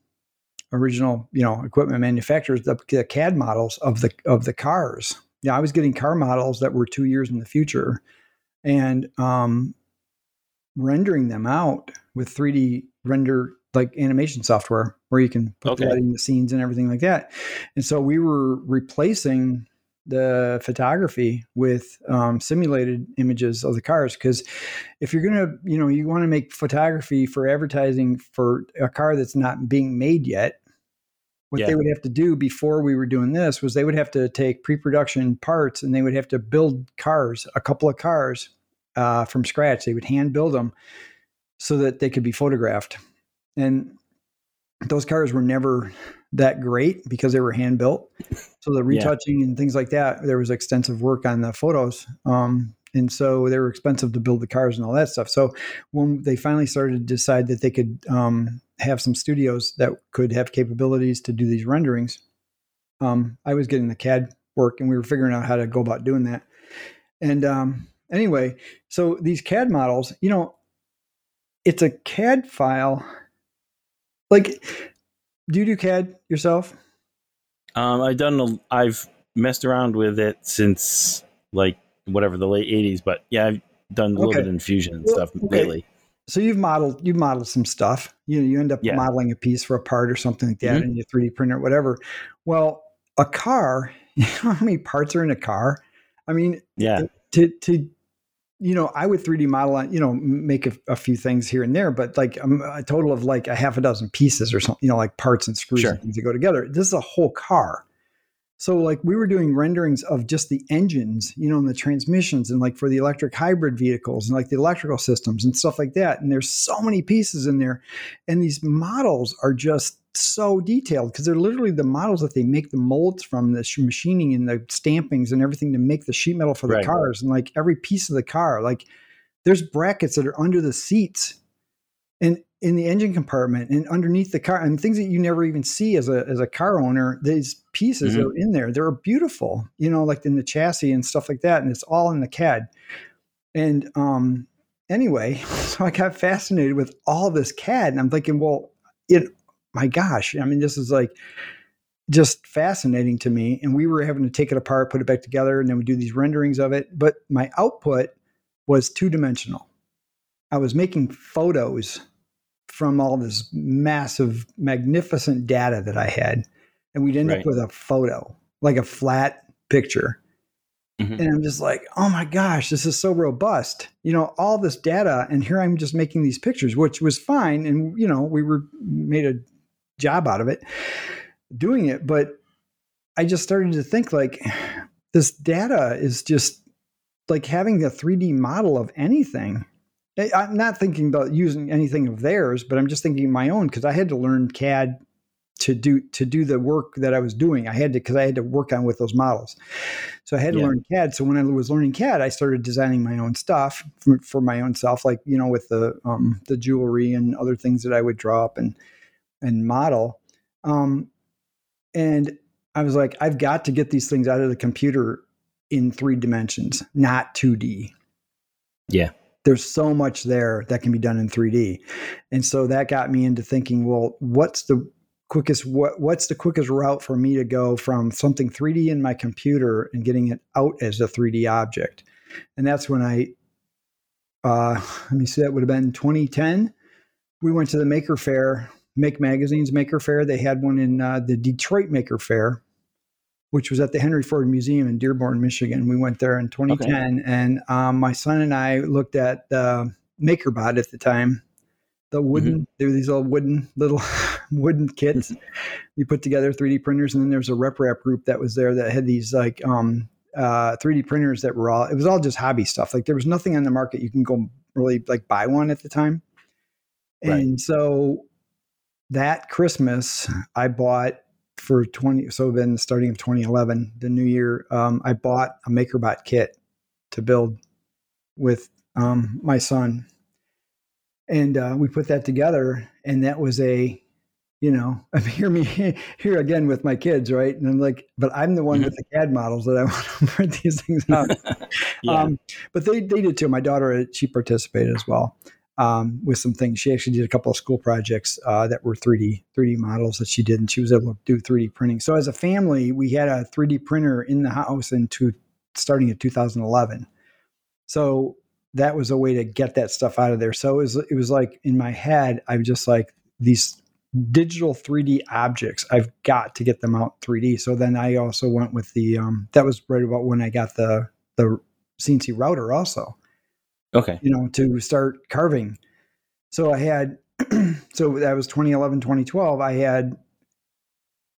original, you know, equipment manufacturers, the, the CAD models of the of the cars. Yeah, I was getting car models that were two years in the future, and um, rendering them out with 3D render like animation software, where you can put Okay. the lighting, the scenes, and everything like that. And so we were replacing the photography with um, simulated images of the cars because if you're gonna you know you want to make photography for advertising for a car that's not being made yet what yeah. they would have to do before we were doing this was they would have to take pre-production parts and they would have to build cars a couple of cars uh, from scratch they would hand build them so that they could be photographed and those cars were never that great because they were hand built. So the retouching yeah. and things like that, there was extensive work on the photos. Um, and so they were expensive to build the cars and all that stuff. So when they finally started to decide that they could um, have some studios that could have capabilities to do these renderings, um, I was getting the CAD work and we were figuring out how to go about doing that. And um, anyway, so these CAD models, you know, it's a CAD file. Like do you do CAD yourself? Um, I've done. A, I've messed around with it since like whatever the late '80s, but yeah, I've done a little okay. bit of Fusion and well, stuff okay. lately. So you've modeled you've modeled some stuff. You know, you end up yeah. modeling a piece for a part or something like that mm-hmm. in your 3D printer, whatever. Well, a car. You know how many parts are in a car? I mean, yeah. To to you know, I would 3D model, on you know, make a, a, few things here and there, but like um, a total of like a half a dozen pieces or something, you know, like parts and screws sure. and things that go together. This is a whole car. So like we were doing renderings of just the engines, you know, and the transmissions and like for the electric hybrid vehicles and like the electrical systems and stuff like that. And there's so many pieces in there. And these models are just so detailed because they're literally the models that they make the molds from the machining and the stampings and everything to make the sheet metal for the right. cars and like every piece of the car like there's brackets that are under the seats and in the engine compartment and underneath the car and things that you never even see as a as a car owner these pieces mm-hmm. are in there they're beautiful you know like in the chassis and stuff like that and it's all in the cad and um anyway so i got fascinated with all this cad and i'm thinking well it my gosh, I mean, this is like just fascinating to me. And we were having to take it apart, put it back together, and then we do these renderings of it. But my output was two dimensional. I was making photos from all this massive, magnificent data that I had. And we'd end right. up with a photo, like a flat picture. Mm-hmm. And I'm just like, oh my gosh, this is so robust. You know, all this data, and here I'm just making these pictures, which was fine. And, you know, we were made a job out of it doing it. But I just started to think like this data is just like having a 3D model of anything. I'm not thinking about using anything of theirs, but I'm just thinking my own because I had to learn CAD to do to do the work that I was doing. I had to because I had to work on with those models. So I had to yeah. learn CAD. So when I was learning CAD, I started designing my own stuff for, for my own self, like you know with the um, the jewelry and other things that I would draw up and and model. Um, and I was like, I've got to get these things out of the computer in three dimensions, not 2D. Yeah. There's so much there that can be done in 3D. And so that got me into thinking, well, what's the quickest what what's the quickest route for me to go from something 3D in my computer and getting it out as a 3D object? And that's when I uh, let me see, that would have been 2010. We went to the Maker Faire Make Magazine's Maker Faire. They had one in uh, the Detroit Maker Faire, which was at the Henry Ford Museum in Dearborn, Michigan. We went there in 2010, okay. and um, my son and I looked at the MakerBot at the time. The wooden, mm-hmm. there were these old wooden little wooden kits. Mm-hmm. you put together 3D printers, and then there was a rep RepRap group that was there that had these like um, uh, 3D printers that were all. It was all just hobby stuff. Like there was nothing on the market you can go really like buy one at the time. Right. And so that Christmas, I bought for 20, so then starting of 2011, the new year, um, I bought a MakerBot kit to build with um, my son. And uh, we put that together, and that was a, you know, I mean, hear me here again with my kids, right? And I'm like, but I'm the one mm-hmm. with the CAD models that I want to print these things out. yeah. um, but they they did too. My daughter, she participated as well um, with some things. She actually did a couple of school projects uh, that were 3D 3D models that she did, and she was able to do 3D printing. So as a family, we had a 3D printer in the house into starting in 2011. So that was a way to get that stuff out of there. So it was it was like in my head, I'm just like these digital 3D objects. I've got to get them out 3D. So then I also went with the um, that was right about when I got the the CNC router also. Okay. You know, to start carving. So I had so that was 2011 2012 I had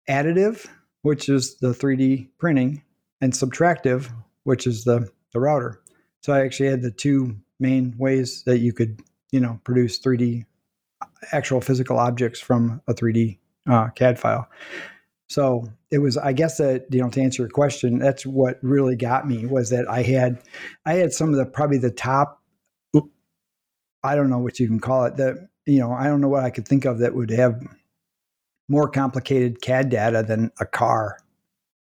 additive which is the 3D printing and subtractive which is the the router. So I actually had the two main ways that you could, you know, produce 3D actual physical objects from a 3D uh, CAD file. So it was, I guess that you know, to answer your question, that's what really got me was that I had, I had some of the probably the top, I don't know what you can call it. That you know, I don't know what I could think of that would have more complicated CAD data than a car.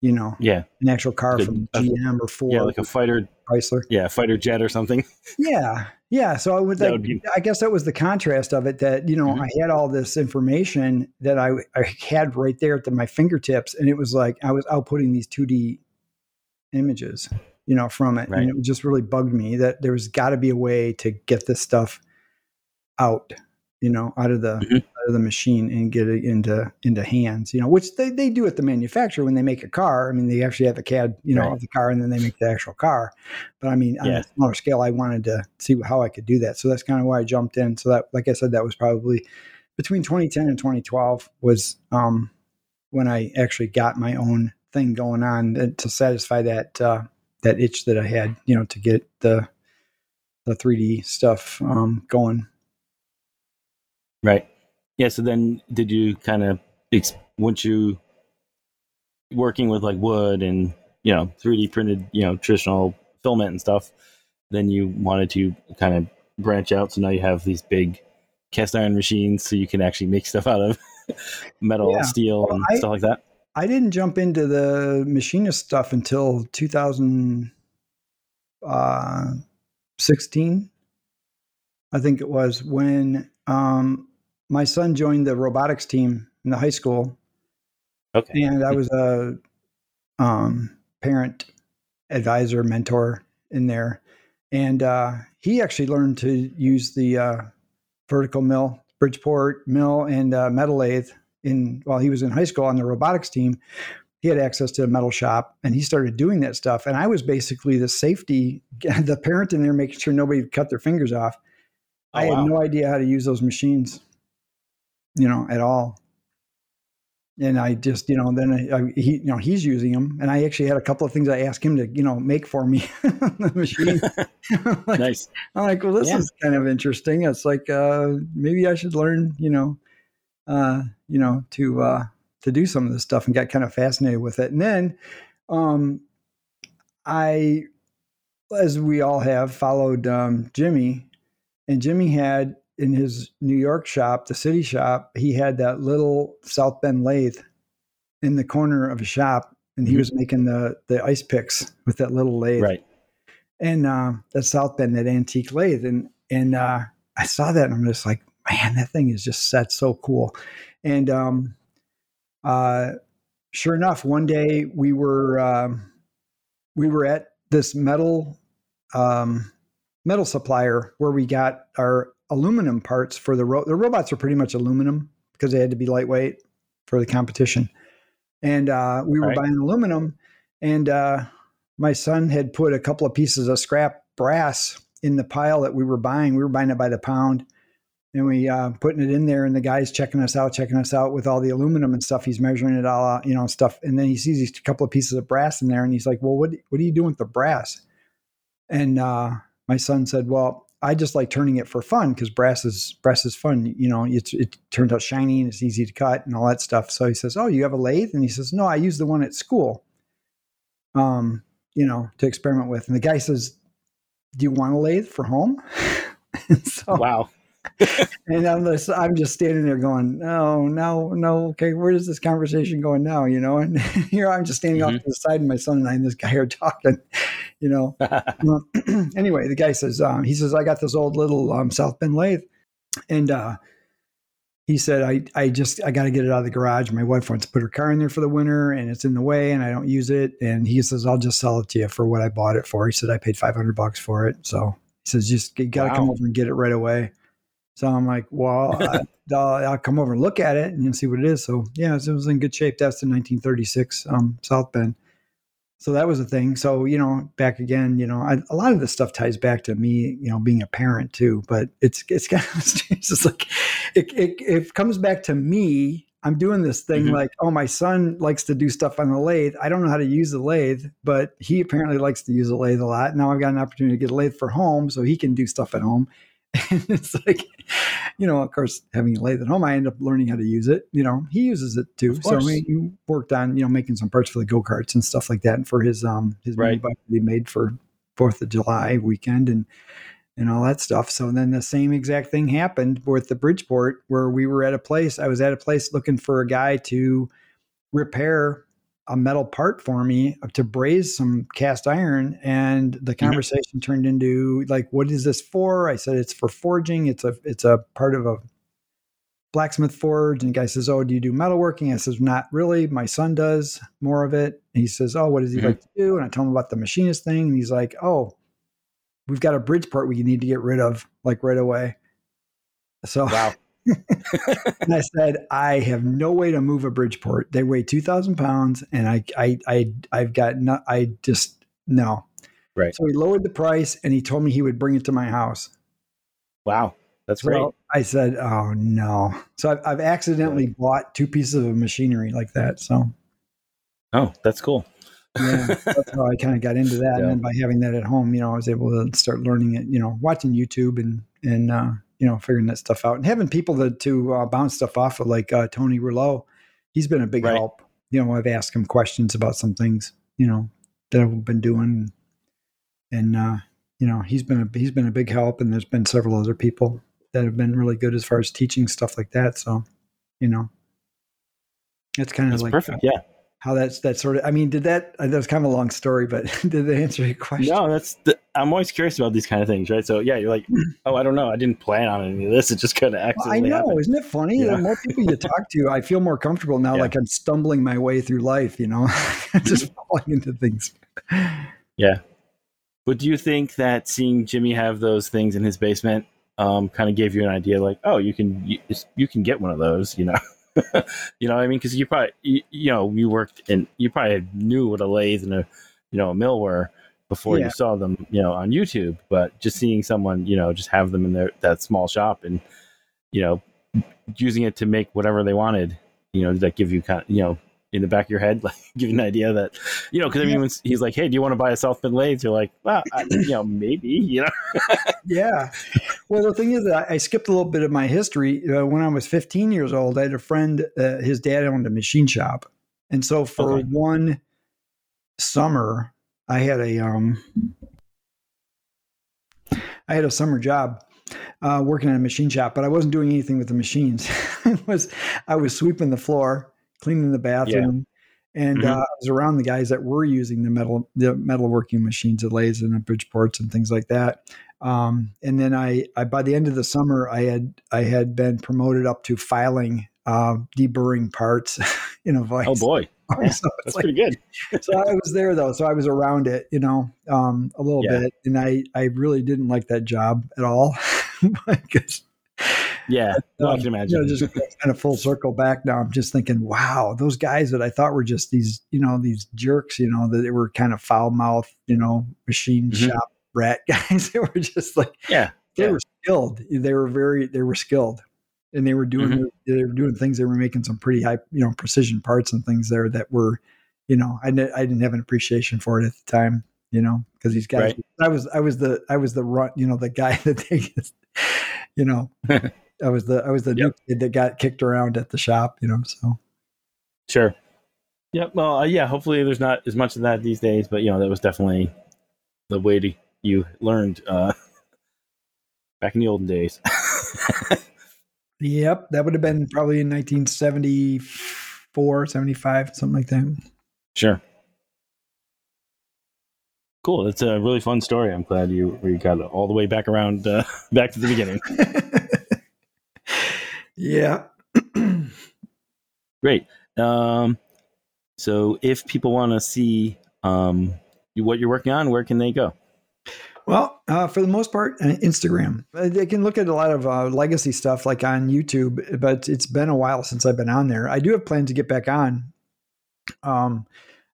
You know, Yeah. an actual car from GM or Ford, Yeah, like a fighter. Chrysler. Yeah, fighter jet or something. Yeah, yeah. So I would, like, would be- I guess that was the contrast of it. That you know, Mhm. I had all this information that I, I had right there at the, my fingertips, and it was like I was outputting these two D images, you know, from it, Right. and it just really bugged me that there was got to be a way to get this stuff out, you know, out of the Mhm. out of the machine and get it into into hands, you know, which they, they do at the manufacturer when they make a car. I mean, they actually have a CAD, you know, Right. of the car, and then they make the actual car. But I mean, on a smaller scale, I wanted to see how I could do that. So that's kind of why I jumped in. So that, like I said, that was probably between 2010 and 2012 was um, when I actually got my own thing going on to satisfy that uh, that itch that I had, you know, to get the the 3D stuff um, going. Right. Yeah. So then, did you kind of once you working with like wood and you know 3D printed, you know, traditional filament and stuff, then you wanted to kind of branch out. So now you have these big cast iron machines, so you can actually make stuff out of metal, Yeah. steel, Well, and I- stuff like that. I didn't jump into the machinist stuff until 2016. I think it was when um, my son joined the robotics team in the high school, Okay. and I was a um, parent advisor mentor in there, and uh, he actually learned to use the uh, vertical mill, Bridgeport mill, and uh, metal lathe in while he was in high school on the robotics team. He had access to a metal shop, and he started doing that stuff. And I was basically the safety, the parent in there, making sure nobody cut their fingers off. Oh, I had wow. no idea how to use those machines, you know, at all. And I just, you know, then I, I, he, you know, he's using them, and I actually had a couple of things I asked him to, you know, make for me the machine. Like, nice. I'm like, well, this Yeah. is kind of interesting. It's like uh, maybe I should learn, you know, uh, you know, to uh, to do some of this stuff, and got kind of fascinated with it. And then um, I, as we all have, followed um, Jimmy, and Jimmy had in his New York shop, the city shop, he had that little South Bend lathe in the corner of a shop, and he Mhm. was making the the ice picks with that little lathe Right. and uh, that South Bend, that antique lathe, and and uh, I saw that, and I'm just like, man, that thing is just set so cool. And um, uh, sure enough, one day we were um, we were at this metal um, metal supplier where we got our aluminum parts for the ro- the robots are pretty much aluminum because they had to be lightweight for the competition. And uh, we were Right. buying aluminum, and uh, my son had put a couple of pieces of scrap brass in the pile that we were buying. We were buying it by the pound, and we uh, putting it in there. And the guy's checking us out, checking us out with all the aluminum and stuff. He's measuring it all out, you know, stuff. And then he sees these couple of pieces of brass in there, and he's like, "Well, what what are you doing with the brass?" And uh, my son said, "Well, I just like turning it for fun because brass is brass is fun. You know, it's, it turns out shiny and it's easy to cut and all that stuff." So he says, "Oh, you have a lathe?" And he says, "No, I use the one at school." Um, you know, to experiment with. And the guy says, "Do you want a lathe for home?" and so, Wow. and I'm just, I'm just standing there going, no, no, no. Okay, where is this conversation going now? You know, and here I'm just standing off Mhm. to the side, and my son and I and this guy are talking. You know. Well, anyway, the guy says, um, he says, I got this old little um, South Bend lathe, and uh, he said, I, I just, I got to get it out of the garage. My wife wants to put her car in there for the winter, and it's in the way, and I don't use it. And he says, I'll just sell it to you for what I bought it for. He said, I paid 500 bucks for it. So he says, just you got to come over and get it right away. So I'm like, well, I, will I'll come over and look at it and see what it is. So yeah, it was in good shape. That's the 1936 um, South Bend. So that was a thing. So you know, back again, you know, I, a lot of this stuff ties back to me, you know, being a parent too. But it's it's kind of it's just like it, it it comes back to me. I'm doing this thing mm-hmm. like, oh, my son likes to do stuff on the lathe. I don't know how to use the lathe, but he apparently likes to use the lathe a lot. Now I've got an opportunity to get a lathe for home, so he can do stuff at home. And it's like, you know, of course, having a lathe at home, I end up learning how to use it. You know, he uses it too. So we worked on, you know, making some parts for the go karts and stuff like that, and for his um his right. bike that he made for Fourth of July weekend and and all that stuff. So then the same exact thing happened with the Bridgeport, where we were at a place. I was at a place looking for a guy to repair a metal part for me to braze some cast iron and the mm-hmm. conversation mm-hmm. turned into like what is this for? I said it's for forging. It's a it's a part of a blacksmith forge. And the guy says oh do you do metalworking i says not really. My son does more of it. And he says oh what does he mm-hmm. like to do? And i tell him about the machinist thing and he's like oh we've got a Bridgeport we need to get rid of like right away. So wow and I said, I have no way to move a Bridgeport. They weigh two thousand pounds, and I, I, I, I've got no. I just no. Right. So he lowered the price, and he told me he would bring it to my house. Wow, that's so great. I said, "Oh no!" So I've, I've accidentally right. bought two pieces of machinery like that. So. Oh, that's cool. yeah, that's how I kind of got into that, yeah. and then by having that at home, you know, I was able to start learning it. You know, watching YouTube and and uh, you know, figuring that stuff out and having people to, to uh, bounce stuff off of, like uh, Tony Rouleau. He's been a big right. help. You know, I've asked him questions about some things, you know, that I've been doing, and uh, you know, he's been a he's been a big help. And there's been several other people that have been really good as far as teaching stuff like that. So, you know, it's kind of like perfect. Yeah how that's that sort of. I mean, did that? Uh, that was kind of a long story, but did that answer your question? No, that's. The, I'm always curious about these kind of things, right? So yeah, you're like, oh, I don't know, I didn't plan on any of this. It just kind of accidentally. Well, I know, happened. isn't it funny? Yeah. The more people you talk to, I feel more comfortable now. Yeah. Like I'm stumbling my way through life, you know, just mm-hmm. falling into things. Yeah, but do you think that seeing Jimmy have those things in his basement um, kind of gave you an idea, like, oh, you can you, you can get one of those, you know? you know what I mean? Because you probably, you, you, know, you worked and you probably knew what a lathe and a, you know, a mill were before yeah. you saw them, you know, on YouTube. But just seeing someone, you know, just have them in their that small shop and, you know, using it to make whatever they wanted, you know, that give you kind of, you know, in the back of your head, like give you an idea that, you know, because I mean, when he's like, "Hey, do you want to buy a South Bend lathe?" You're like, "Well, I, you know, maybe," you know. yeah. Well, the thing is that I skipped a little bit of my history. Uh, when I was 15 years old, I had a friend. Uh, his dad owned a machine shop, and so for okay. one summer, I had a um, I had a summer job uh, working in a machine shop, but I wasn't doing anything with the machines. was I was sweeping the floor cleaning the bathroom. Yeah. And mm-hmm. uh, I was around the guys that were using the metal, the metalworking machines, the lathes and the Bridgeports and things like that. Um, and then I, I, by the end of the summer, I had, I had been promoted up to filing, uh, deburring parts in a vice. Oh boy. Yeah, so that's like, pretty good. so I was there though, so I was around it, you know, um, a little yeah. bit, and I I really didn't like that job at all because yeah, no, I can imagine. You know, just kind of full circle back now. I'm just thinking, wow, those guys that I thought were just these, you know, these jerks, you know, that they were kind of foul mouth, you know, machine mm-hmm. shop rat guys. they were just like, yeah, they yeah. were skilled. They were very, they were skilled, and they were doing, mm-hmm. they were doing things. They were making some pretty high, you know, precision parts and things there that were, you know, I, I didn't have an appreciation for it at the time, you know, because these guys, right. I was, I was the, I was the run, you know, the guy that they, just, you know. I was the I was the yep. new kid that got kicked around at the shop, you know. So sure. Yep. Well, uh, yeah. Hopefully, there's not as much of that these days, but you know, that was definitely the way to you learned uh, back in the olden days. yep, that would have been probably in 1974, 75, something like that. Sure. Cool. That's a really fun story. I'm glad you you got all the way back around, uh, back to the beginning. Yeah. Great. Um, so if people want to see um, what you're working on, where can they go? Well, uh, for the most part, uh, Instagram. Uh, they can look at a lot of uh, legacy stuff like on YouTube, but it's been a while since I've been on there. I do have plans to get back on. Um,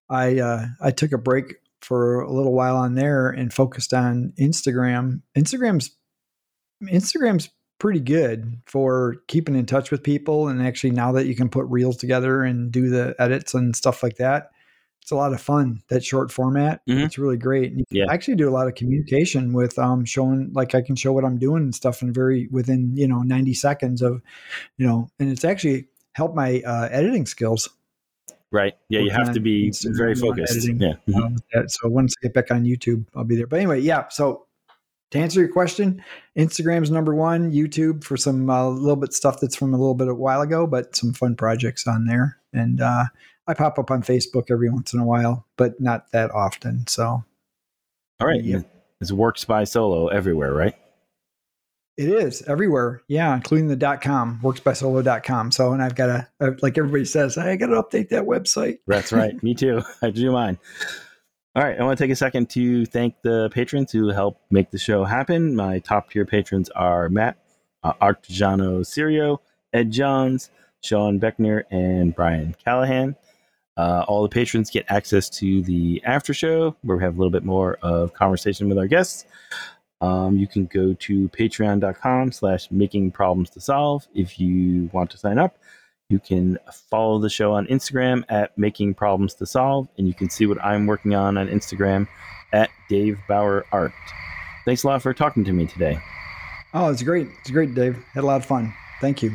I uh, I took a break for a little while on there and focused on Instagram. Instagram's Instagram's pretty good for keeping in touch with people, and actually now that you can put reels together and do the edits and stuff like that, it's a lot of fun. That short format, mm-hmm. it's really great. And yeah. I actually do a lot of communication with um, showing, like I can show what I'm doing and stuff, in very within you know 90 seconds of, you know, and it's actually helped my uh, editing skills. Right. Yeah, you have to be very focused. Editing, yeah. Mm-hmm. Um, so once I get back on YouTube, I'll be there. But anyway, yeah. So to answer your question, Instagram's number one. YouTube for some a uh, little bit stuff that's from a little bit a while ago, but some fun projects on there. And uh, I pop up on Facebook every once in a while, but not that often. So, all right, yeah. it's works by solo everywhere, right? It is everywhere. Yeah, including the dot com, worksbysolo.com. So, and I've got a like everybody says, I got to update that website. That's right. Me too. I do mine. All right. I want to take a second to thank the patrons who help make the show happen. My top tier patrons are Matt, uh, Artigiano Sirio, Ed Johns, Sean Beckner, and Brian Callahan. Uh, all the patrons get access to the after show where we have a little bit more of conversation with our guests. Um, you can go to patreon.com slash making problems to solve if you want to sign up. You can follow the show on Instagram at making problems to solve, and you can see what I'm working on on Instagram at Dave Bauer Art. Thanks a lot for talking to me today. Oh, it's great. It's great, Dave. Had a lot of fun. Thank you.